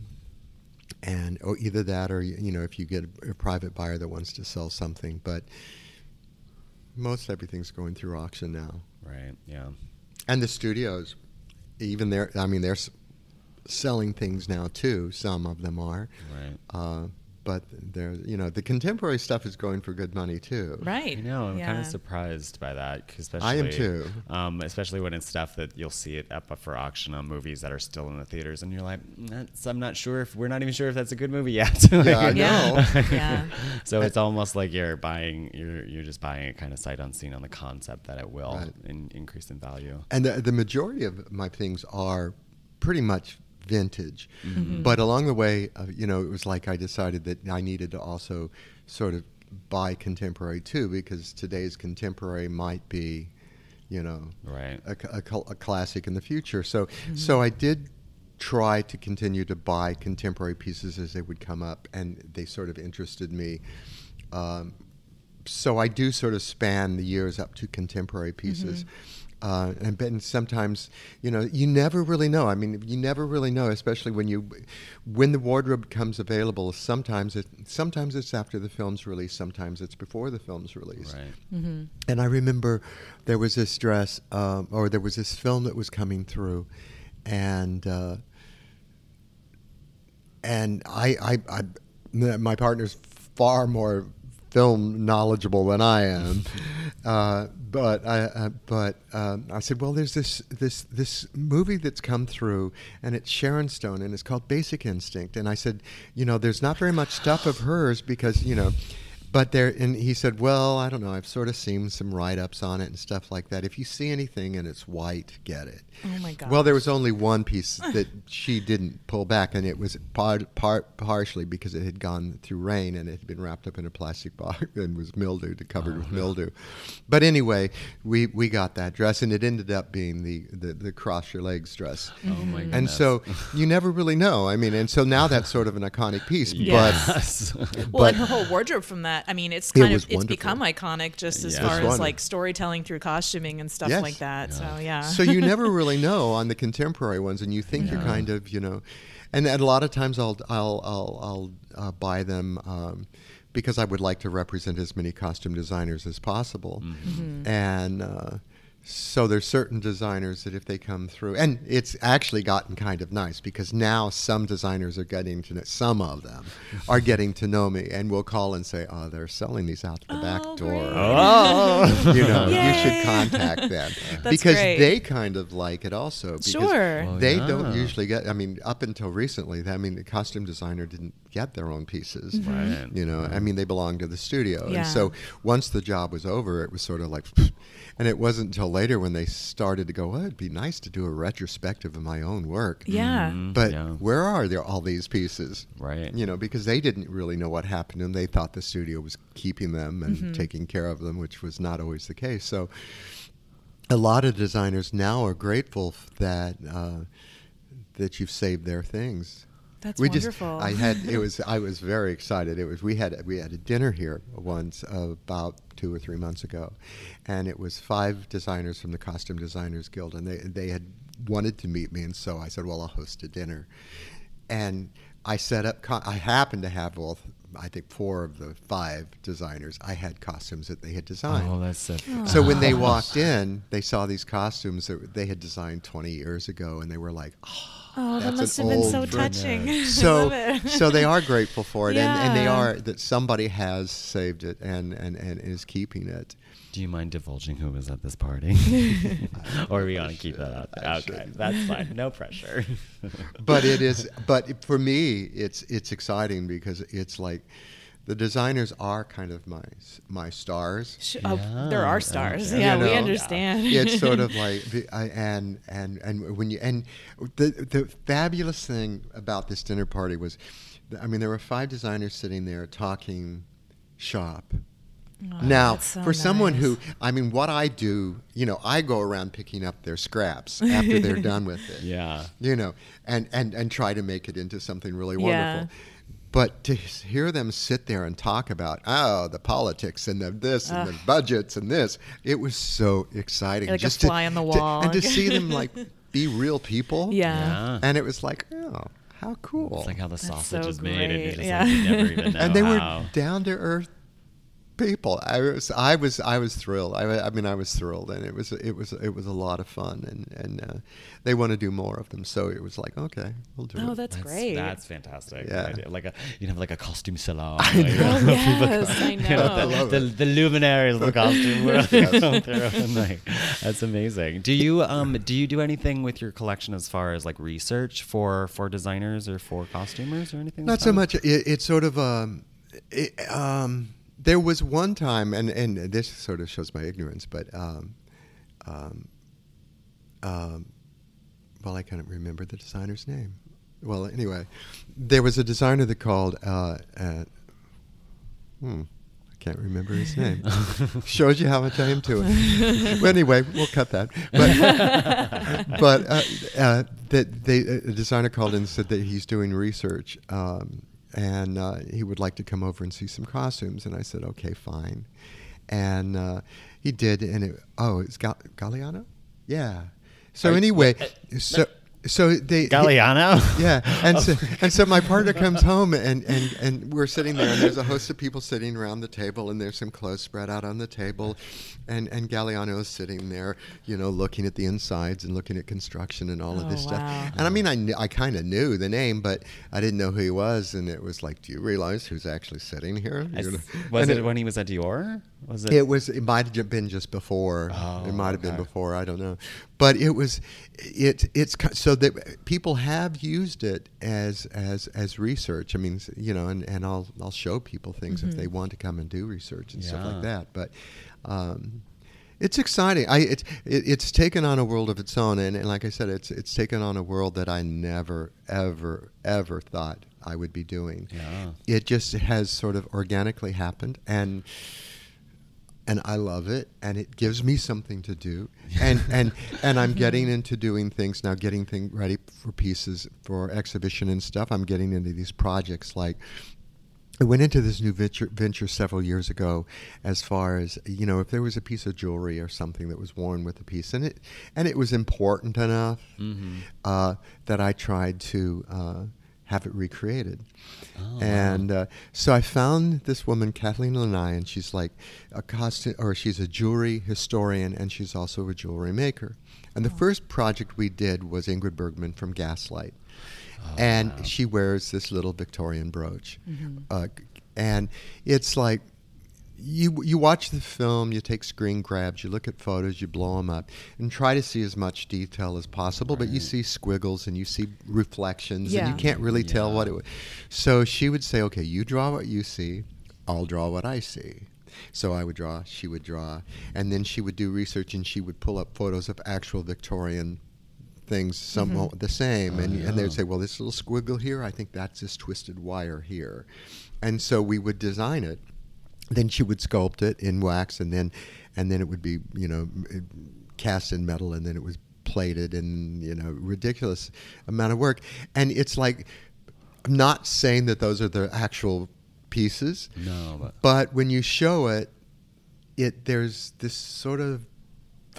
[SPEAKER 5] and or either that, or you know, if you get a, a private buyer that wants to sell something, but most everything's going through auction now,
[SPEAKER 6] Right. Yeah.
[SPEAKER 5] and the studios, even they're, I mean, they're s- selling things now too. Some of them are,
[SPEAKER 6] Right.
[SPEAKER 5] uh, but they're, you know, the contemporary stuff is going for good money too.
[SPEAKER 3] Right.
[SPEAKER 6] I know. I'm kind of surprised by that, 'cause especially
[SPEAKER 5] I am too.
[SPEAKER 6] Um, especially when it's stuff that you'll see it up for auction on movies that are still in the theaters, and you're like, that's, I'm not sure if we're not even sure if that's a good movie yet.
[SPEAKER 5] Yeah, I know.
[SPEAKER 3] yeah.
[SPEAKER 6] so it's almost like you're buying, you're you're just buying it kind of sight unseen on the concept that it will
[SPEAKER 5] Right.
[SPEAKER 6] in, increase in value.
[SPEAKER 5] And the, the majority of my things are pretty much vintage.
[SPEAKER 6] Mm-hmm.
[SPEAKER 5] But along the way, uh, you know, it was like I decided that I needed to also sort of buy contemporary too, because today's contemporary might be, you know,
[SPEAKER 6] Right.
[SPEAKER 5] a, a a classic in the future. So, so I did try to continue to buy contemporary pieces as they would come up, and they sort of interested me. Um, so I do sort of span the years up to contemporary pieces. Uh, and then sometimes, you know, you never really know. I mean, you never really know, especially when you, when the wardrobe comes available. Sometimes it, sometimes it's after the film's release. Sometimes it's before the film's release.
[SPEAKER 6] Right.
[SPEAKER 5] And I remember there was this dress, um, or there was this film that was coming through, and uh, and I, I, I, my partner's far more film knowledgeable than I am, uh, but I, uh, but um, I said, well, there's this this this movie that's come through, and it's Sharon Stone, and it's called Basic Instinct, and I said, you know, there's not very much stuff of hers because you know. But there, and he said, "Well, I don't know. I've sort of seen some write-ups on it and stuff like that. If you see anything and it's white, get it."
[SPEAKER 3] Oh my god.
[SPEAKER 5] Well, there was only one piece that she didn't pull back, and it was part, part partially because it had gone through rain and it had been wrapped up in a plastic box and was mildewed, covered
[SPEAKER 6] Oh,
[SPEAKER 5] with mildew. But anyway, we, we got that dress, and it ended up being the, the, the cross your legs dress.
[SPEAKER 6] Oh my mm-hmm. goodness.
[SPEAKER 5] And so you never really know. I mean, and so now that's sort of an iconic piece.
[SPEAKER 6] Yes.
[SPEAKER 3] well,
[SPEAKER 5] but-
[SPEAKER 3] and her whole wardrobe from that. I mean, it's kind
[SPEAKER 5] was
[SPEAKER 3] of it's
[SPEAKER 5] wonderful.
[SPEAKER 3] become iconic just as
[SPEAKER 6] Yeah.
[SPEAKER 3] far as like storytelling through costuming and stuff
[SPEAKER 5] Yes.
[SPEAKER 3] like that. So yeah.
[SPEAKER 5] so you never really know on the contemporary ones, and you think you're kind of, you know, and, and a lot of times I'll I'll I'll, I'll uh, buy them um, because I would like to represent as many costume designers as possible, and. Uh, so there's certain designers that if they come through, and it's actually gotten kind of nice because now some designers are getting to know, some of them are getting to know me, and will call and say, "Oh, they're selling these out the back
[SPEAKER 3] Oh,
[SPEAKER 5] door."
[SPEAKER 3] great.
[SPEAKER 6] oh.
[SPEAKER 5] you know, you should contact them
[SPEAKER 3] That's
[SPEAKER 5] because
[SPEAKER 3] great.
[SPEAKER 5] they kind of like it also. Because
[SPEAKER 3] Sure.
[SPEAKER 6] Oh,
[SPEAKER 5] they
[SPEAKER 6] yeah.
[SPEAKER 5] don't usually get. I mean, up until recently, I mean, the costume designer didn't get their own pieces. Mm-hmm.
[SPEAKER 6] Right.
[SPEAKER 5] You know, I mean, they belong to the studio.
[SPEAKER 3] Yeah.
[SPEAKER 5] And so once the job was over, it was sort of like, and it wasn't until later when they started to go, well, it'd be nice to do a retrospective of my own work.
[SPEAKER 3] Yeah. Mm-hmm.
[SPEAKER 5] But
[SPEAKER 6] Yeah.
[SPEAKER 5] where are there all these pieces?
[SPEAKER 6] Right.
[SPEAKER 5] You know, because they didn't really know what happened and they thought the studio was keeping them and mm-hmm. taking care of them, which was not always the case. So a lot of designers now are grateful that uh, that you've saved their things.
[SPEAKER 3] That's
[SPEAKER 5] we
[SPEAKER 3] wonderful.
[SPEAKER 5] just I had it was I was very excited. It was we had we had a dinner here once about two or three months ago, and it was five designers from the Costume Designers Guild, and they they had wanted to meet me, and so I said, well, I'll host a dinner, and I set up. I happened to have all. I think four of the five designers. I had costumes that they had oh, designed.
[SPEAKER 6] Oh, that's so. Oh.
[SPEAKER 5] So when they walked in, they saw these costumes that they had designed 20 years ago, and they were like, "Oh,
[SPEAKER 3] Oh, that must
[SPEAKER 5] an
[SPEAKER 3] have been so
[SPEAKER 5] old
[SPEAKER 3] touching.
[SPEAKER 5] So so they are grateful for it and, and they are that somebody has saved it and, and, and is keeping it
[SPEAKER 6] Do you mind divulging who was at this party? or are we gonna keep that out?
[SPEAKER 5] I
[SPEAKER 6] there? Okay,
[SPEAKER 5] shouldn't.
[SPEAKER 6] that's fine. No pressure.
[SPEAKER 5] but it is but for me it's it's exciting because it's like the designers are kind of my my stars
[SPEAKER 3] Sh- oh, there are stars.
[SPEAKER 6] okay.
[SPEAKER 3] Yeah,
[SPEAKER 5] You
[SPEAKER 3] we
[SPEAKER 5] know,
[SPEAKER 3] understand.
[SPEAKER 5] it's sort of like I- and and and when you and the the fabulous thing about this dinner party was i mean there were five designers sitting there talking shop oh, now,
[SPEAKER 3] Oh, that's so
[SPEAKER 5] for someone who. I mean, what I do, you know, I go around picking up their scraps after they're done with it.
[SPEAKER 6] yeah.
[SPEAKER 5] You know, and, and, and try to make it into something really
[SPEAKER 3] Yeah.
[SPEAKER 5] Wonderful. But to hear them sit there and talk about, oh, the politics and the this and the budgets and this, it was so exciting.
[SPEAKER 3] Like a
[SPEAKER 5] just to-
[SPEAKER 3] fly on the
[SPEAKER 5] to-
[SPEAKER 3] wall.
[SPEAKER 5] and to see them like be real people.
[SPEAKER 3] yeah.
[SPEAKER 6] Yeah.
[SPEAKER 5] And it was like, oh, how cool.
[SPEAKER 6] It's like how the
[SPEAKER 3] That's
[SPEAKER 6] sausage
[SPEAKER 3] so
[SPEAKER 6] is made, and just
[SPEAKER 3] yeah.
[SPEAKER 6] like, never even know
[SPEAKER 5] and they were down to earth people. I was, I was, I was thrilled. I, I mean, I was thrilled, and it was, it was, it was a lot of fun, and and uh, they want to do more of them. So it was like, okay, we'll do
[SPEAKER 3] Oh,
[SPEAKER 5] it.
[SPEAKER 3] that's,
[SPEAKER 6] That's,
[SPEAKER 3] great.
[SPEAKER 6] That's fantastic.
[SPEAKER 5] Yeah.
[SPEAKER 6] Idea. Like a you have like a costume salon.
[SPEAKER 5] I
[SPEAKER 6] like,
[SPEAKER 5] know.
[SPEAKER 3] Oh, yes, I
[SPEAKER 6] you know,
[SPEAKER 3] know.
[SPEAKER 5] I love
[SPEAKER 6] the,
[SPEAKER 5] it.
[SPEAKER 6] the, the luminaries of the costume world
[SPEAKER 5] Yes.
[SPEAKER 6] come through and, like, that's amazing. Do you um do you do anything with your collection as far as like research for for designers or for costumers or anything?
[SPEAKER 5] Not
[SPEAKER 6] like
[SPEAKER 5] so
[SPEAKER 6] that?
[SPEAKER 5] much. It, it's sort of um, it, um, there was one time, and and this sort of shows my ignorance, but um, um, um, well, I can't remember the designer's name. Well, anyway, there was a designer that called. Uh, uh, hmm, I can't remember his name. Shows you how much I am to it. well, anyway, we'll cut that. But but uh, uh, that they a designer called and said that he's doing research um, and uh, he would like to come over and see some costumes. And I said, okay, fine. And uh, he did, and it, oh, it's Gal- Galliano, yeah. So
[SPEAKER 6] Are you-
[SPEAKER 5] anyway,
[SPEAKER 6] uh,
[SPEAKER 5] so so they he-
[SPEAKER 6] Galliano.
[SPEAKER 5] yeah, and so and so my partner comes home and, and, and we're sitting there and there's a host of people sitting around the table and there's some clothes spread out on the table, and and Galliano is sitting there, you know, looking at the insides and looking at construction and all of
[SPEAKER 3] Oh,
[SPEAKER 5] this stuff. And I mean, I kn- I kind of knew the name, but I didn't know who he was, and it was like, do you realize who's actually sitting here?
[SPEAKER 6] I
[SPEAKER 5] You know?
[SPEAKER 6] s- was
[SPEAKER 5] And
[SPEAKER 6] it, when he was at Dior? Was it?
[SPEAKER 5] it was. It might have been just before.
[SPEAKER 6] Oh,
[SPEAKER 5] it might have been before. I don't know, but it was. It it's so that people have used it as as as research. I mean, you know, and, and I'll I'll show people things if they want to come and do research and stuff like that. But. Um, it's exciting. I it, it it's taken on a world of its own, and, and like I said, it's it's taken on a world that I never ever ever thought I would be doing
[SPEAKER 6] Yeah.
[SPEAKER 5] it just has sort of organically happened and and I love it and it gives me something to do and and and I'm getting into doing things now getting things ready for pieces for exhibition and stuff I'm getting into these projects like I went into this new venture, venture several years ago, as far as you know, if there was a piece of jewelry or something that was worn with the piece, and it and it was important enough
[SPEAKER 6] Mm-hmm.
[SPEAKER 5] uh, that I tried to uh, have it recreated.
[SPEAKER 6] Oh,
[SPEAKER 5] and uh, so I found this woman, Kathleen Lanai, and she's like a costume, or she's a jewelry historian, and she's also a jewelry maker. And the first project we did was Ingrid Bergman from Gaslight and
[SPEAKER 6] wow.
[SPEAKER 5] she wears this little Victorian brooch, uh, and it's like, you you watch the film, you take screen grabs, you look at photos, you blow them up, and try to see as much detail as possible. But you see squiggles and you see reflections, and you can't really tell what it. was. So she would say, "Okay, you draw what you see, I'll draw what I see." So I would draw, she would draw, and then she would do research, and she would pull up photos of actual Victorian things somewhat mm-hmm. the same and, and they'd say oh, well this little squiggle here i think that's this twisted wire here and so we would design it then she would sculpt it in wax and then and then it would be you know cast in metal and then it was plated and you know ridiculous amount of work. And it's like i'm not saying that those are the actual pieces
[SPEAKER 6] No, but
[SPEAKER 5] but when you show it it there's this sort of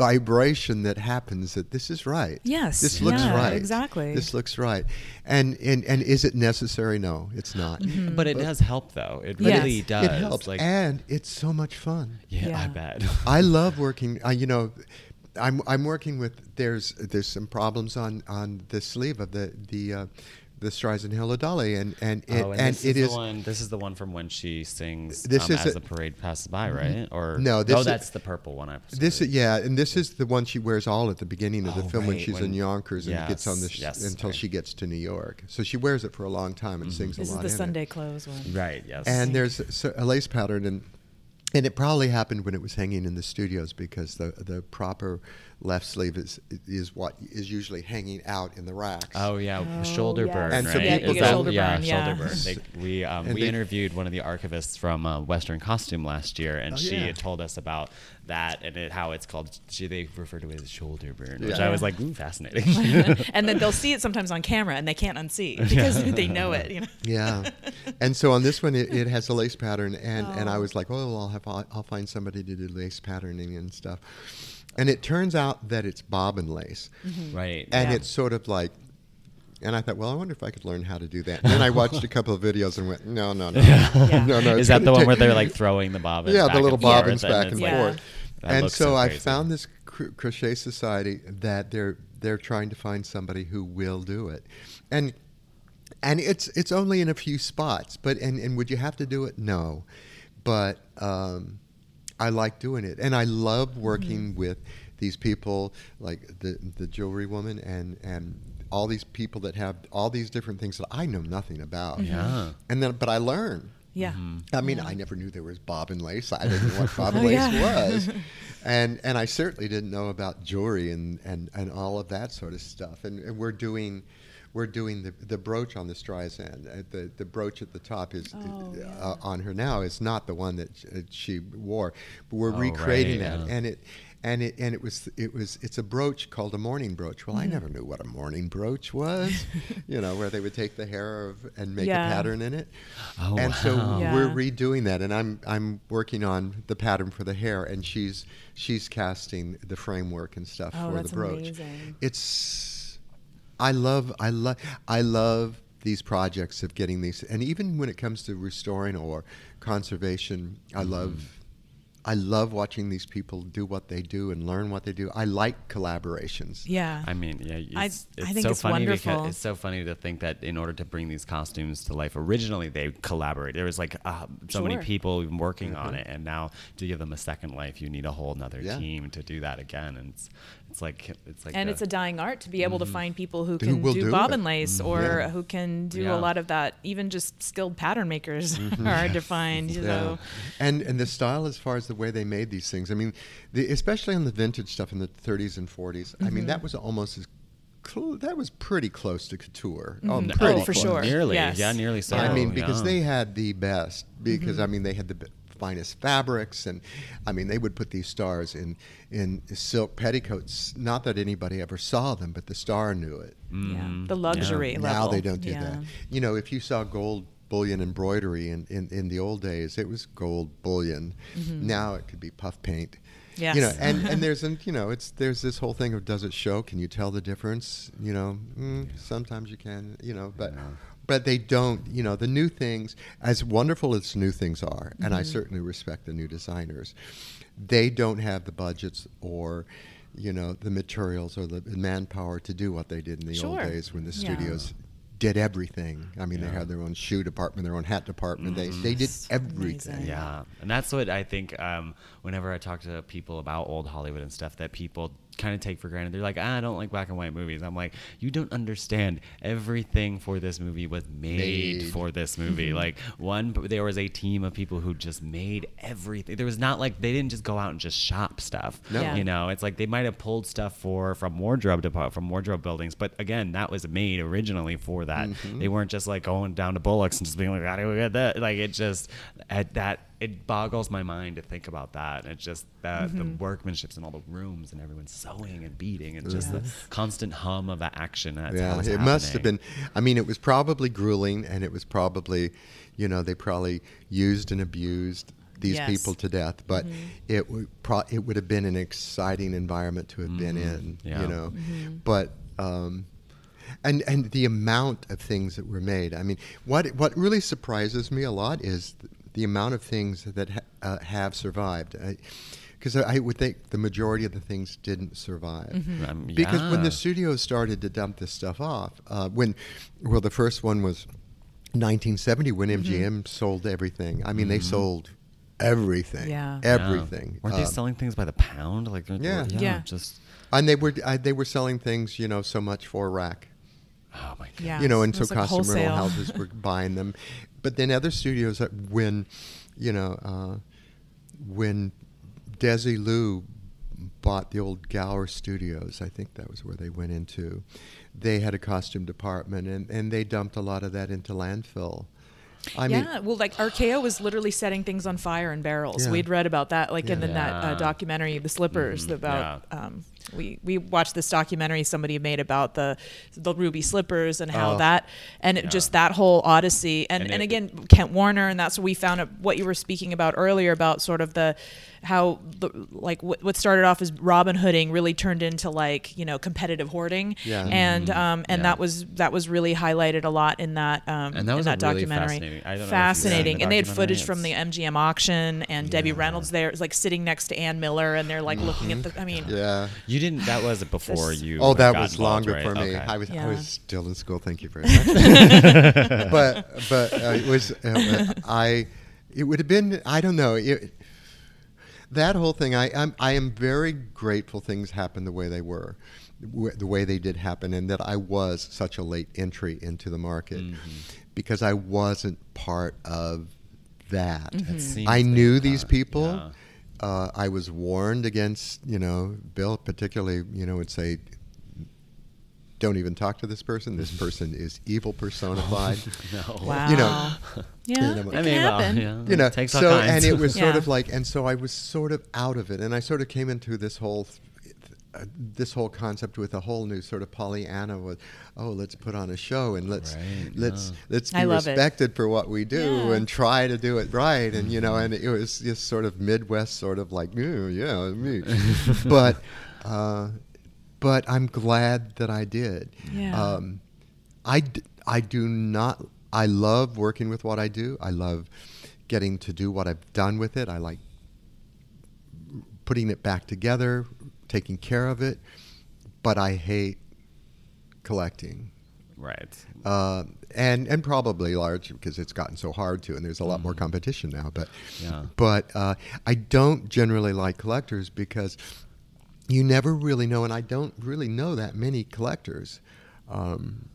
[SPEAKER 5] vibration that happens that this is right
[SPEAKER 3] Yes,
[SPEAKER 5] this looks
[SPEAKER 3] yeah,
[SPEAKER 5] right
[SPEAKER 3] exactly.
[SPEAKER 5] this looks right and and and is it necessary no it's not
[SPEAKER 6] but it does help though. It
[SPEAKER 3] Yes.
[SPEAKER 6] really does.
[SPEAKER 5] it helps
[SPEAKER 6] Like,
[SPEAKER 5] and it's so much fun
[SPEAKER 6] yeah, I bet.
[SPEAKER 5] I love working. Uh, you know, I'm I'm working with. There's there's some problems on on the sleeve of the the uh, the Streisand Hello Dolly, and and it
[SPEAKER 6] oh, and,
[SPEAKER 5] and
[SPEAKER 6] this
[SPEAKER 5] it
[SPEAKER 6] is,
[SPEAKER 5] is.
[SPEAKER 6] the one. This is the one from when she sings
[SPEAKER 5] This
[SPEAKER 6] um,
[SPEAKER 5] is
[SPEAKER 6] as
[SPEAKER 5] a-
[SPEAKER 6] the parade passes by, right? Or
[SPEAKER 5] No, this
[SPEAKER 6] oh,
[SPEAKER 5] is-
[SPEAKER 6] that's the purple one. I
[SPEAKER 5] This is, yeah, and this is the one she wears all at the beginning of the
[SPEAKER 6] Oh,
[SPEAKER 5] film when
[SPEAKER 6] right,
[SPEAKER 5] she's in
[SPEAKER 6] when-
[SPEAKER 5] Yonkers and gets on the
[SPEAKER 6] yes,
[SPEAKER 5] sh-
[SPEAKER 6] yes,
[SPEAKER 5] until
[SPEAKER 6] right.
[SPEAKER 5] she gets to New York. So she wears it for a long time and sings
[SPEAKER 3] This
[SPEAKER 5] a
[SPEAKER 3] is
[SPEAKER 5] lot
[SPEAKER 3] the
[SPEAKER 5] in it.
[SPEAKER 3] Sunday clothes one.
[SPEAKER 6] right. Yes.
[SPEAKER 5] and there's so- a lace pattern and and it probably happened when it was hanging in the studios because the the proper left sleeve is is what is usually hanging out in the racks.
[SPEAKER 6] Oh yeah,
[SPEAKER 3] Oh,
[SPEAKER 6] shoulder
[SPEAKER 3] yes.
[SPEAKER 6] burn.
[SPEAKER 5] And so
[SPEAKER 6] right?
[SPEAKER 5] Yeah, you
[SPEAKER 6] that-
[SPEAKER 3] shoulder
[SPEAKER 6] yeah,
[SPEAKER 3] burn, yeah.
[SPEAKER 6] shoulder burn. They, we um,
[SPEAKER 5] And
[SPEAKER 6] we
[SPEAKER 5] they-
[SPEAKER 6] interviewed one of the archivists from uh, Western Costume last year, and
[SPEAKER 5] Oh,
[SPEAKER 6] she
[SPEAKER 5] yeah.
[SPEAKER 6] told us about that and it, how it's called. She, they refer to it as shoulder burn, which
[SPEAKER 5] Yeah.
[SPEAKER 6] I was like, ooh, fascinating.
[SPEAKER 3] and then they'll see it sometimes on camera and they can't unsee because they know it. You know.
[SPEAKER 5] Yeah, and so on this one, it, it has a lace pattern, and, and I
[SPEAKER 3] Oh.
[SPEAKER 5] was like, oh, well, I'll have I'll find somebody to do lace patterning and stuff, and it turns out that it's bobbin lace,
[SPEAKER 6] right.
[SPEAKER 5] and
[SPEAKER 3] Yeah.
[SPEAKER 5] it's sort of like. And I thought, well, I wonder if I could learn how to do that. And then I watched a couple of videos and went, no, no, no,
[SPEAKER 3] Yeah.
[SPEAKER 5] no, no.
[SPEAKER 6] Is that the one where they're like throwing the bobbins?
[SPEAKER 5] yeah,
[SPEAKER 6] back
[SPEAKER 5] the little
[SPEAKER 6] and forth,
[SPEAKER 5] bobbins
[SPEAKER 6] and
[SPEAKER 5] back
[SPEAKER 6] it's
[SPEAKER 5] and
[SPEAKER 6] like-
[SPEAKER 3] Yeah.
[SPEAKER 5] forth.
[SPEAKER 6] That
[SPEAKER 5] And so,
[SPEAKER 6] so
[SPEAKER 5] I found this cr- crochet society that they're they're trying to find somebody who will do it, and and it's it's only in a few spots. But and and would you have to do it? No, but um, I like doing it, and I love mm-hmm. working with these people like the the jewelry woman and and all these people that have all these different things that I know nothing about. Mm-hmm.
[SPEAKER 6] Yeah.
[SPEAKER 5] And then, but I learn.
[SPEAKER 3] Yeah. Mm-hmm.
[SPEAKER 5] I mean, I never knew there was bobbin lace. I didn't know what bobbin
[SPEAKER 3] Oh,
[SPEAKER 5] lace was, and and I certainly didn't know about jewelry and, and, and all of that sort of stuff. And, and we're doing we're doing the, the brooch on the Streisand. Uh, The the brooch at the top is
[SPEAKER 3] Oh, yeah.
[SPEAKER 5] uh, on her now is not the one that sh- uh, she wore, but we're
[SPEAKER 6] Oh,
[SPEAKER 5] recreating
[SPEAKER 6] right,
[SPEAKER 5] that.
[SPEAKER 6] yeah.
[SPEAKER 5] And it and it and it was it was it's a brooch called a mourning brooch. Well, I
[SPEAKER 3] Mm-hmm.
[SPEAKER 5] never knew what a mourning brooch was. you know, where they would take the hair of, and make
[SPEAKER 3] Yeah.
[SPEAKER 5] a pattern in it.
[SPEAKER 6] Oh,
[SPEAKER 5] and so.
[SPEAKER 3] Yeah.
[SPEAKER 5] we're redoing that, and I'm I'm working on the pattern for the hair, and she's she's casting the framework and stuff
[SPEAKER 3] Oh,
[SPEAKER 5] for
[SPEAKER 3] that's
[SPEAKER 5] the brooch.
[SPEAKER 3] amazing.
[SPEAKER 5] It's I love I love I love these projects of getting these, and even when it comes to restoring or conservation, I
[SPEAKER 6] Mm-hmm.
[SPEAKER 5] love. I love watching these people do what they do and learn what they do. I like collaborations.
[SPEAKER 3] Yeah.
[SPEAKER 6] I mean, yeah, it's,
[SPEAKER 3] I-
[SPEAKER 6] it's
[SPEAKER 3] I think
[SPEAKER 6] so
[SPEAKER 3] it's
[SPEAKER 6] funny
[SPEAKER 3] wonderful.
[SPEAKER 6] because it's so funny to think that in order to bring these costumes to life, originally they collaborate. There was like uh, so many people working on it, and now to give them a second life, you need a whole another
[SPEAKER 5] Yeah.
[SPEAKER 6] team to do that again. And it's it's like it's like
[SPEAKER 3] and
[SPEAKER 6] the-
[SPEAKER 3] it's a dying art to be able to mm-hmm. find people who
[SPEAKER 5] Who
[SPEAKER 3] can
[SPEAKER 5] will
[SPEAKER 3] do,
[SPEAKER 5] do
[SPEAKER 3] bobbin
[SPEAKER 5] it.
[SPEAKER 3] lace mm-hmm. or
[SPEAKER 5] Yeah.
[SPEAKER 3] who can do
[SPEAKER 6] Yeah.
[SPEAKER 3] a lot of that. Even just skilled pattern makers mm-hmm. are hard to find.
[SPEAKER 5] Yeah.
[SPEAKER 3] So
[SPEAKER 5] And and the style as far as the way they made these things. I mean, the, especially on the vintage stuff in the 30s and 40s. I mean, that was almost as cl- that was pretty close to couture. Oh,
[SPEAKER 3] Mhm.
[SPEAKER 5] pretty
[SPEAKER 3] Oh, for
[SPEAKER 5] close.
[SPEAKER 3] sure.
[SPEAKER 6] nearly,
[SPEAKER 3] Yes.
[SPEAKER 6] yeah, nearly so.
[SPEAKER 5] I mean, because
[SPEAKER 6] yeah.
[SPEAKER 5] they had the best. Because I mean, they had the b- finest fabrics, and I mean, they would put these stars in in silk petticoats. Not that anybody ever saw them, but the star knew it.
[SPEAKER 3] yeah,
[SPEAKER 6] Mm,
[SPEAKER 3] the luxury level.
[SPEAKER 5] Now they don't do
[SPEAKER 3] Yeah.
[SPEAKER 5] that. You know, if you saw gold bullion embroidery in, in, in the old days, it was gold bullion. Now it could be puff paint.
[SPEAKER 3] Yes.
[SPEAKER 5] You know, and, and there's an, you know it's there's this whole thing of does it show? Can you tell the difference? You know, mm, sometimes you can. You know, but but they don't. You know, the new things, as wonderful as new things are, and I certainly respect the new designers, they don't have the budgets or. You know the materials or the manpower to do what they did in the old days when the
[SPEAKER 3] Yeah.
[SPEAKER 5] studios did everything. I mean, they had their own shoe department, their own hat department. They they did everything.
[SPEAKER 3] amazing.
[SPEAKER 6] Yeah, and that's what I think. Um, whenever I talk to people about old Hollywood and stuff, that people kind of take for granted. They're like, ah, I don't like black and white movies. I'm like, you don't understand. Everything for this movie was made,
[SPEAKER 5] Made.
[SPEAKER 6] for this movie. like one, there was a team of people who just made everything. There was not like they didn't just go out and just shop stuff.
[SPEAKER 5] No.
[SPEAKER 3] Yeah.
[SPEAKER 6] You know, it's like they might have pulled stuff for from wardrobe depart from wardrobe buildings, but again, that was made originally for that. They weren't just like going down to Bullock's and just being like, "Gotta go get that." Like it just at that it boggles my mind to think about that. It's just that the mm-hmm. workmanships in all the rooms and everyone's sewing and beating and just the constant hum of that action. That's
[SPEAKER 5] yeah,
[SPEAKER 6] it's
[SPEAKER 5] it must have been. I mean, it was probably grueling, and it was probably, you know, they probably used and abused these
[SPEAKER 3] Yes.
[SPEAKER 5] people to death. But mm-hmm. it would pro- it would have been an exciting environment to have been mm-hmm. in.
[SPEAKER 6] Yeah.
[SPEAKER 5] You know, but. Um, and and the amount of things that were made. I mean, what what really surprises me a lot is th- the amount of things that ha- uh, have survived. Because I, I would think the majority of the things didn't survive.
[SPEAKER 6] Um,
[SPEAKER 5] Because when the studios started to dump this stuff off, uh, when well, the first one was 1970 when MGM sold everything. I mean, they sold everything,
[SPEAKER 3] Yeah.
[SPEAKER 6] Mm-hmm. Yeah.
[SPEAKER 5] everything.
[SPEAKER 6] Weren't they
[SPEAKER 5] Um,
[SPEAKER 6] selling things by the pound? Like
[SPEAKER 5] Yeah.
[SPEAKER 3] Yeah.
[SPEAKER 6] just
[SPEAKER 5] and they were uh, they were selling things, you know, so much for a rack.
[SPEAKER 6] oh my god.
[SPEAKER 3] Yeah.
[SPEAKER 5] you know, and so
[SPEAKER 3] was like
[SPEAKER 5] costume rental houses were buying them. But then other studios, that when, you know, uh, when Desilu bought the old Gower Studios, I think that was where they went into, they had a costume department, and, and they dumped a lot of that into landfill. I mean,
[SPEAKER 3] yeah, well, like RKO was literally setting things on fire in barrels.
[SPEAKER 5] Yeah.
[SPEAKER 3] We'd read about that, like, and then that
[SPEAKER 6] Yeah.
[SPEAKER 3] uh, documentary, The Slippers, about. Um, we we watched this documentary somebody made about the the ruby slippers and how
[SPEAKER 5] Oh.
[SPEAKER 3] that and it, just that whole odyssey and
[SPEAKER 6] And
[SPEAKER 3] and,
[SPEAKER 6] it-
[SPEAKER 3] again Kent Warner and that's what we found out what you were speaking about earlier about sort of the how the, like what, what started off as Robin Hooding really turned into like you know competitive hoarding
[SPEAKER 5] Yeah.
[SPEAKER 3] and um and
[SPEAKER 6] Mm-hmm. Yeah.
[SPEAKER 3] that was that was really highlighted a lot in that um
[SPEAKER 6] And that was
[SPEAKER 3] in
[SPEAKER 6] a
[SPEAKER 3] that
[SPEAKER 6] really
[SPEAKER 3] documentary
[SPEAKER 6] fascinating- I don't know if you've seen
[SPEAKER 3] fascinating
[SPEAKER 6] the
[SPEAKER 3] and they had
[SPEAKER 6] documentary,
[SPEAKER 3] footage from the MGM auction and Debbie Reynolds there like sitting next to Ann Miller and they're like looking at the I mean
[SPEAKER 5] yeah.
[SPEAKER 6] You didn't. That was it before
[SPEAKER 3] This-
[SPEAKER 6] you.
[SPEAKER 5] Oh, that was
[SPEAKER 6] involved,
[SPEAKER 5] longer
[SPEAKER 6] right?
[SPEAKER 5] for me.
[SPEAKER 6] Okay.
[SPEAKER 5] I was I was still in school. Thank you very much. but but uh, it was uh, I. It would have been I don't know it, that whole thing. I I'm, I am very grateful things happened the way they were, w- the way they did happen, and that I was such a late entry into the market because I wasn't part of that.
[SPEAKER 6] It seems
[SPEAKER 5] I knew these people.
[SPEAKER 6] yeah.
[SPEAKER 5] Uh, I was warned against, you know, Bill particularly, you know, would say, don't even talk to this person. This person is evil personified.
[SPEAKER 6] No.
[SPEAKER 3] wow
[SPEAKER 5] You know,
[SPEAKER 3] yeah
[SPEAKER 5] you know,
[SPEAKER 3] it
[SPEAKER 6] I
[SPEAKER 3] can
[SPEAKER 6] mean, well, yeah.
[SPEAKER 5] you know,
[SPEAKER 6] It takes all
[SPEAKER 5] so
[SPEAKER 6] kinds.
[SPEAKER 5] and it was sort of like, and so I was sort of out of it, and I sort of came into this whole, uh, this whole concept with a whole new sort of Pollyanna with, oh, let's put on a show and let's
[SPEAKER 6] Right,
[SPEAKER 5] let's
[SPEAKER 6] yeah.
[SPEAKER 5] let's be
[SPEAKER 3] I love it.
[SPEAKER 5] respected for what we do
[SPEAKER 3] Yeah.
[SPEAKER 5] and try to do it right, and you know, and it was just sort of Midwest, sort of like, "Yeah, yeah, me, but. Uh, but I'm glad that I did.
[SPEAKER 3] Yeah.
[SPEAKER 5] Um, I, d- I do not. I love working with what I do. I love getting to do what I've done with it. I like putting it back together, taking care of it. But I hate collecting.
[SPEAKER 6] Right.
[SPEAKER 5] Uh, and and probably large because it's gotten so hard to, and there's a lot more competition now. But
[SPEAKER 6] Yeah.
[SPEAKER 5] but uh, I don't generally like collectors because you never really know, and I don't really know that many collectors. Um,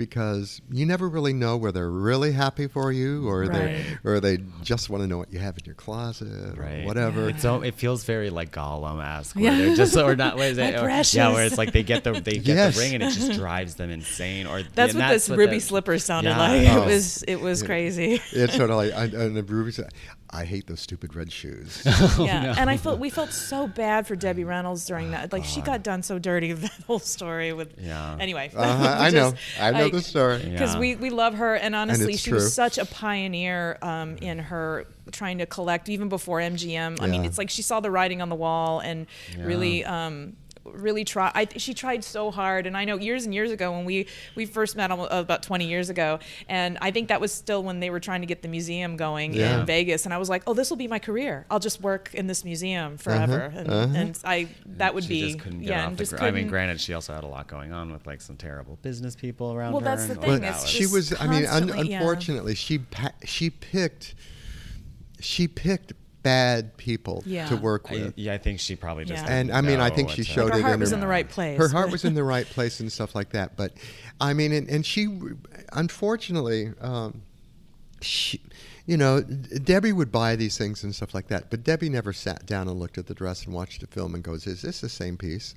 [SPEAKER 5] because you never really know whether they're really happy for you or they or they just want to know what you have in your closet
[SPEAKER 6] Right.
[SPEAKER 5] or whatever.
[SPEAKER 6] It's so it feels very like Gollum esque.
[SPEAKER 3] Yeah.
[SPEAKER 6] Where they're just or not. What is
[SPEAKER 3] My
[SPEAKER 6] it? Or-
[SPEAKER 3] precious.
[SPEAKER 6] yeah, where it's like they get the they get
[SPEAKER 5] Yes.
[SPEAKER 6] the ring and it just drives them insane. Or
[SPEAKER 3] that's
[SPEAKER 6] and
[SPEAKER 3] what this ruby
[SPEAKER 6] the-
[SPEAKER 3] slipper sounded
[SPEAKER 6] Yeah.
[SPEAKER 3] like
[SPEAKER 5] Oh.
[SPEAKER 3] it was it was
[SPEAKER 5] Yeah.
[SPEAKER 3] crazy
[SPEAKER 5] it's sort of like I, and the Ruby said, I hate those stupid red shoes.
[SPEAKER 3] yeah,
[SPEAKER 6] no.
[SPEAKER 3] and I felt we felt so bad for Debbie Reynolds during that. Like she got done so dirty with that whole story with.
[SPEAKER 6] Yeah.
[SPEAKER 3] Anyway,
[SPEAKER 5] uh-huh, I know, I know the story.
[SPEAKER 3] Because
[SPEAKER 6] Yeah.
[SPEAKER 3] we we love her, and honestly,
[SPEAKER 5] it's
[SPEAKER 3] she
[SPEAKER 5] true.
[SPEAKER 3] was such a pioneer um, in her trying to collect even before MGM. I mean, it's like she saw the writing on the wall and really. Um, really try. I, she tried so hard, and I know years and years ago when we we first met uh, about 20 years ago, and I think that was still when they were trying to get the museum going
[SPEAKER 5] Yeah.
[SPEAKER 3] in Vegas, and I was like, oh, this will be my career. I'll just work in this museum uh-huh. forever, and, uh-huh. and I that would
[SPEAKER 6] she
[SPEAKER 3] be
[SPEAKER 6] just couldn't get
[SPEAKER 3] yeah,
[SPEAKER 6] off
[SPEAKER 3] and
[SPEAKER 6] the
[SPEAKER 3] just
[SPEAKER 6] gr- I mean, granted, she also had a lot going on with like some terrible business people around
[SPEAKER 3] Well,
[SPEAKER 6] her.
[SPEAKER 3] that's the
[SPEAKER 6] and
[SPEAKER 3] thing,
[SPEAKER 6] that
[SPEAKER 5] she was i mean un-
[SPEAKER 3] constantly- yeah.
[SPEAKER 5] unfortunately she pa- she picked she picked bad people
[SPEAKER 3] Yeah.
[SPEAKER 5] to work
[SPEAKER 6] I,
[SPEAKER 5] with
[SPEAKER 6] yeah, I think she probably just.
[SPEAKER 3] Yeah.
[SPEAKER 6] didn't
[SPEAKER 5] and I mean, I think she
[SPEAKER 6] until-
[SPEAKER 5] showed
[SPEAKER 3] Like, her
[SPEAKER 5] it
[SPEAKER 3] heart
[SPEAKER 5] in
[SPEAKER 3] was
[SPEAKER 5] her,
[SPEAKER 3] in the right place.
[SPEAKER 5] Her heart was in the right place and stuff like that. But I mean, and, and she, unfortunately, um, she, you know, Debbie would buy these things and stuff like that. But Debbie never sat down and looked at the dress and watched the film and goes, "Is this the same piece?"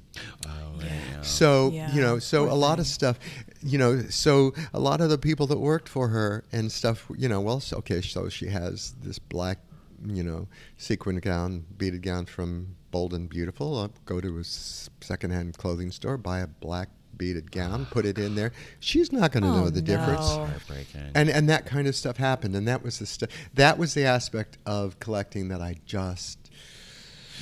[SPEAKER 6] Oh, yeah.
[SPEAKER 5] So
[SPEAKER 3] Yeah,
[SPEAKER 5] you know, so
[SPEAKER 3] poor
[SPEAKER 5] a lot of stuff, you know, so a lot of the people that worked for her and stuff, you know, well, so, okay, so she has this black, you know, sequin gown, beaded gown from Bold and Beautiful. I'll go to a secondhand clothing store, buy a black beaded gown, put it in there. She's not going to
[SPEAKER 3] Oh,
[SPEAKER 5] know the difference.
[SPEAKER 3] no.
[SPEAKER 6] heartbreaking.
[SPEAKER 5] And and that kind of stuff happened, and that was the stuff. That was the aspect of collecting that I just.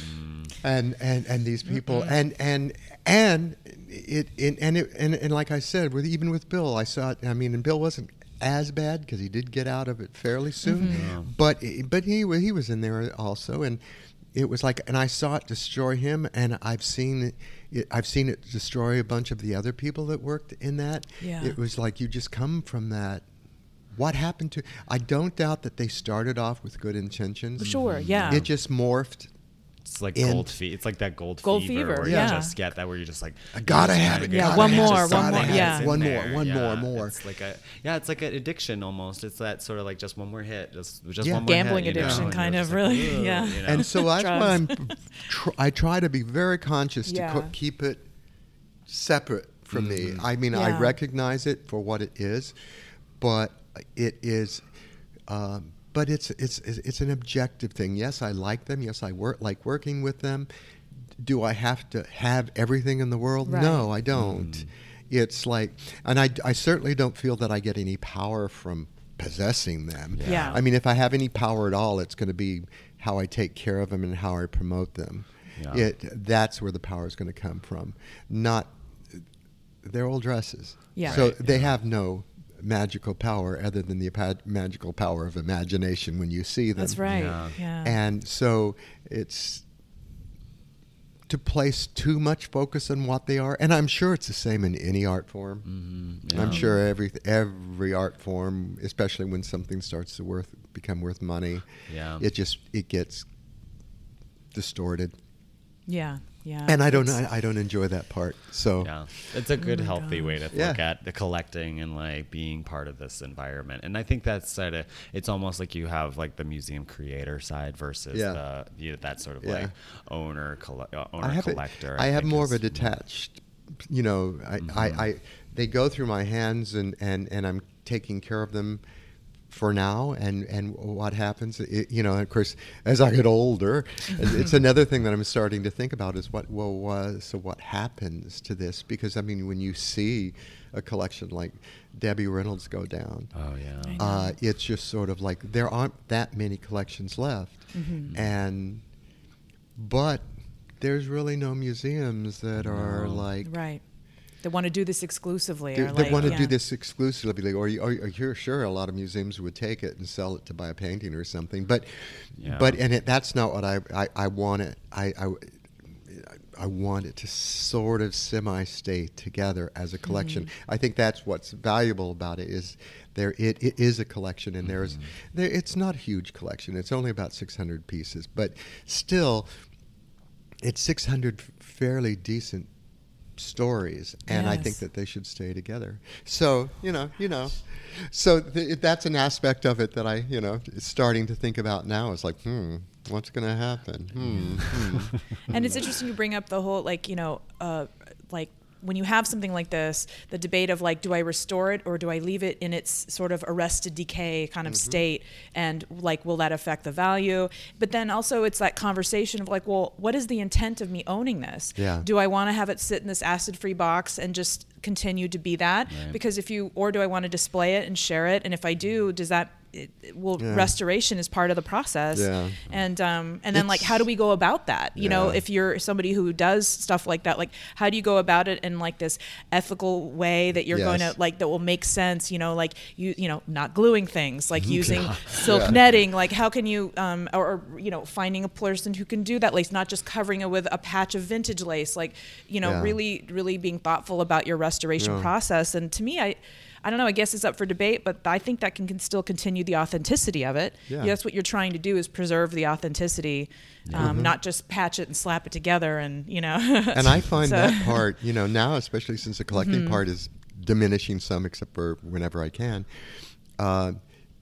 [SPEAKER 5] Mm. And, and and these people and and and it, it and it and, and like I said with even with Bill I saw it I mean and Bill wasn't as bad because he did get out of it fairly mm-hmm. soon. But but he he was in there also and it was like and I saw it destroy him and I've seen it I've seen it destroy a bunch of the other people that worked in that.
[SPEAKER 3] Yeah.
[SPEAKER 5] it was like you just come from that. What happened to I don't doubt that they started off with good intentions.
[SPEAKER 3] Sure, yeah.
[SPEAKER 5] it just morphed
[SPEAKER 6] It's like
[SPEAKER 5] And-
[SPEAKER 6] gold fever. It's like that gold,
[SPEAKER 3] Gold
[SPEAKER 6] fever,
[SPEAKER 3] fever,
[SPEAKER 6] where
[SPEAKER 3] yeah.
[SPEAKER 6] you just get that where you're just like
[SPEAKER 5] I gotta have it,
[SPEAKER 6] to
[SPEAKER 3] Yeah,
[SPEAKER 6] get
[SPEAKER 3] one
[SPEAKER 6] it.
[SPEAKER 3] more, one more,
[SPEAKER 6] that's
[SPEAKER 3] yeah.
[SPEAKER 6] in
[SPEAKER 5] One more, one more,
[SPEAKER 6] Yeah,
[SPEAKER 5] more.
[SPEAKER 6] It's like a yeah, it's like an addiction almost. It's that sort of like just one more hit, just just
[SPEAKER 5] Yeah.
[SPEAKER 6] one more
[SPEAKER 3] Gambling
[SPEAKER 6] hit, you know,
[SPEAKER 3] addiction
[SPEAKER 6] you're
[SPEAKER 3] kind of,
[SPEAKER 6] like,
[SPEAKER 3] really,
[SPEAKER 6] "Ugh,"
[SPEAKER 3] yeah.
[SPEAKER 6] you know?
[SPEAKER 5] and so that's why I'm tr- I try to be very conscious to co- keep it separate from me. I mean, I recognize it for what it is, but it is. Um, but it's it's it's it's an objective thing. Yes, I like them. Yes, I work like working with them. Do I have to have everything in the world?
[SPEAKER 3] Right.
[SPEAKER 5] No, I don't. Hmm. It's like, and I, I certainly don't feel that I get any power from possessing them.
[SPEAKER 3] Yeah.
[SPEAKER 5] I mean, if I have any power at all, it's going to be how I take care of them and how I promote them.
[SPEAKER 6] Yeah.
[SPEAKER 5] It that's where the power is going to come from, not their old dresses.
[SPEAKER 3] Yeah.
[SPEAKER 5] So
[SPEAKER 6] Right,
[SPEAKER 5] they have no magical power other than the pa- magical power of imagination when you see them.
[SPEAKER 3] That's right.
[SPEAKER 6] Yeah.
[SPEAKER 3] Yeah.
[SPEAKER 5] And so it's to place too much focus on what they are, and I'm sure it's the same in any art form.
[SPEAKER 6] Mhm,
[SPEAKER 5] I'm sure every every art form, especially when something starts to worth become worth money,
[SPEAKER 6] Yeah.
[SPEAKER 5] it just it gets distorted.
[SPEAKER 3] yeah. Yeah.
[SPEAKER 5] and I don't I, I don't enjoy that part. So
[SPEAKER 6] Yeah, it's a good,
[SPEAKER 3] Oh my
[SPEAKER 6] healthy way to
[SPEAKER 5] Yeah.
[SPEAKER 6] look at the collecting and like being part of this environment. And I think that's sort of it's almost like you have like the museum creator side versus
[SPEAKER 5] Yeah.
[SPEAKER 6] the you know, that sort of
[SPEAKER 5] Yeah.
[SPEAKER 6] like owner colle- uh, owner
[SPEAKER 5] I have
[SPEAKER 6] collector.
[SPEAKER 5] I have
[SPEAKER 6] think
[SPEAKER 5] more of a detached, you know, I, I, I they go through my hands and, and, and I'm taking care of them for now and, and what happens, it, you know, of course, as I get older, it's another thing that I'm starting to think about is what, well, was, so what happens to this? Because, I mean, when you see a collection like Debbie Reynolds go down,
[SPEAKER 6] Oh yeah.
[SPEAKER 5] uh, it's just sort of like there aren't that many collections left,
[SPEAKER 3] Mm-hmm.
[SPEAKER 5] and but there's really no museums that are
[SPEAKER 6] No.
[SPEAKER 5] like
[SPEAKER 3] Right. They want to do this exclusively.
[SPEAKER 5] they,
[SPEAKER 3] or
[SPEAKER 5] they
[SPEAKER 3] like,
[SPEAKER 5] want to
[SPEAKER 3] yeah.
[SPEAKER 5] do this exclusively, or, you- or, or you're sure a lot of museums would take it and sell it to buy a painting or something. But
[SPEAKER 6] Yeah.
[SPEAKER 5] but and it, that's not what I I, I want it. I, I I want it to sort of semi stay together as a collection. Mm-hmm. I think that's what's valuable about it is there it, it is a collection and there's mm-hmm. there, it's not a huge collection. It's only about 600 pieces, but still it's 600 fairly decent stories and i think that they should stay together. So you know you know. So th- that's an aspect of it that i you know is starting to think about now. Is like hmm what's going to happen? Hmm, hmm.
[SPEAKER 3] and it's interesting you bring up the whole like you know uh, like when you have something like this the debate of like do i restore it or do i leave it in its sort of arrested decay kind
[SPEAKER 5] Mm-hmm.
[SPEAKER 3] of state and like will that affect the value but then also it's that conversation of like well what is the intent of me owning this
[SPEAKER 5] Yeah.
[SPEAKER 3] do i want to have it sit in this acid free box and just continue to be that
[SPEAKER 6] Right.
[SPEAKER 3] because if you or do i want to display it and share it and if i do does that it, it- well,
[SPEAKER 5] Yeah.
[SPEAKER 3] restoration is part of the process.
[SPEAKER 5] Yeah.
[SPEAKER 3] And um, and then like, how do we go about that? You know, if you're somebody who does stuff like that, like, how do you go about it in like this ethical way that you're going to like that will make sense? You know, like you you know, not gluing things, like using silk
[SPEAKER 5] Yeah.
[SPEAKER 3] netting. Like, how can you um, or, or you know, finding a person who can do that lace, not just covering it with a patch of vintage lace. Like, you know,
[SPEAKER 5] Yeah.
[SPEAKER 3] really really being thoughtful about your restoration
[SPEAKER 5] Yeah.
[SPEAKER 3] process. And to me, I. I don't know. I guess it's up for debate, but I think that can, can still continue the authenticity of it.
[SPEAKER 5] Yeah.
[SPEAKER 3] That's what you're trying to do is preserve the authenticity, um, not just patch it and slap it together and you know.
[SPEAKER 5] and I find
[SPEAKER 3] So-
[SPEAKER 5] that part, you know, now especially since the collecting part is diminishing some, except for whenever I can. Uh,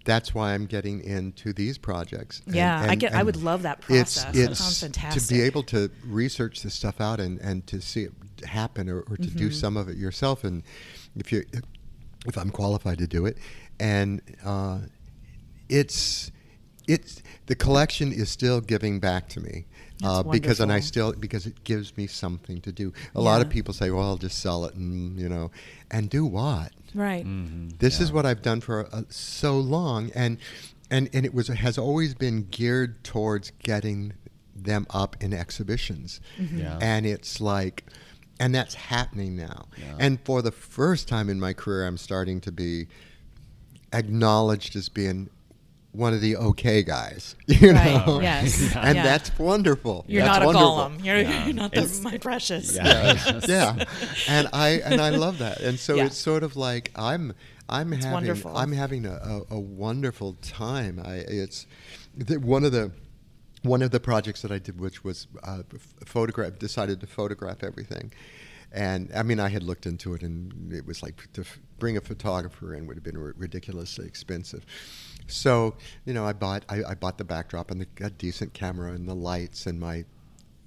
[SPEAKER 5] that's why I'm getting into these projects. And-
[SPEAKER 3] Yeah, I get- I would love that
[SPEAKER 5] it's-
[SPEAKER 3] process. That
[SPEAKER 5] it's
[SPEAKER 3] sounds
[SPEAKER 5] To be able to research this stuff out and, and to see it happen, or, or to
[SPEAKER 3] Mm-hmm.
[SPEAKER 5] do some of it yourself, and if you, if I'm qualified to do it, and uh, it's it's the collection is still giving back to me uh, because and I still because it gives me something to do. A lot of people say, "Well, I'll just sell it," and you know, and do what?
[SPEAKER 3] right.
[SPEAKER 5] This is what I've done for uh, so long, and and and it was has always been geared towards getting them up in exhibitions,
[SPEAKER 6] Yeah.
[SPEAKER 5] and it's like, and that's happening now.
[SPEAKER 6] Yeah.
[SPEAKER 5] And for the first time in my career, I'm starting to be acknowledged as being one of the okay guys, you
[SPEAKER 3] Right,
[SPEAKER 5] know.
[SPEAKER 3] Oh, yes,
[SPEAKER 5] and
[SPEAKER 3] yeah.
[SPEAKER 5] that's wonderful.
[SPEAKER 3] You're
[SPEAKER 5] That's
[SPEAKER 3] not a
[SPEAKER 5] wonderful.
[SPEAKER 3] Gollum. You're,
[SPEAKER 6] Yeah.
[SPEAKER 3] you're not the, my precious.
[SPEAKER 6] Yeah.
[SPEAKER 5] yeah and i and i love that and so
[SPEAKER 3] Yeah.
[SPEAKER 5] it's sort of like i'm i'm having
[SPEAKER 3] wonderful.
[SPEAKER 5] i'm having a, a, a wonderful time i it's the, one of the one of the projects that i did which was uh, photograph decided to photograph everything. And i mean i had looked into it and it was like to f- bring a photographer in would have been ri- ridiculously expensive. So you know i bought i, I bought the backdrop and the, a decent camera and the lights and my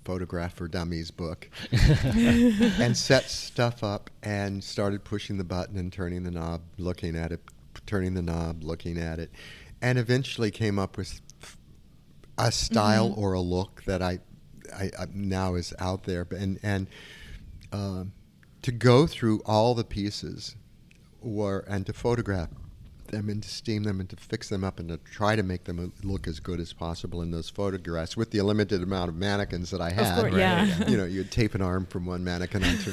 [SPEAKER 5] photograph for dummies book and set stuff up and started pushing the button and turning the knob, looking at it, turning the knob, looking at it, and eventually came up with a style or a look that I, I, I now is out there. But- And and um to go through all the pieces, or and to photograph them and to steam them and to fix them up and to try to make them look as good as possible in those photographs with the limited amount of mannequins that I had.
[SPEAKER 3] course, yeah.
[SPEAKER 5] You know, you'd tape an arm from one mannequin onto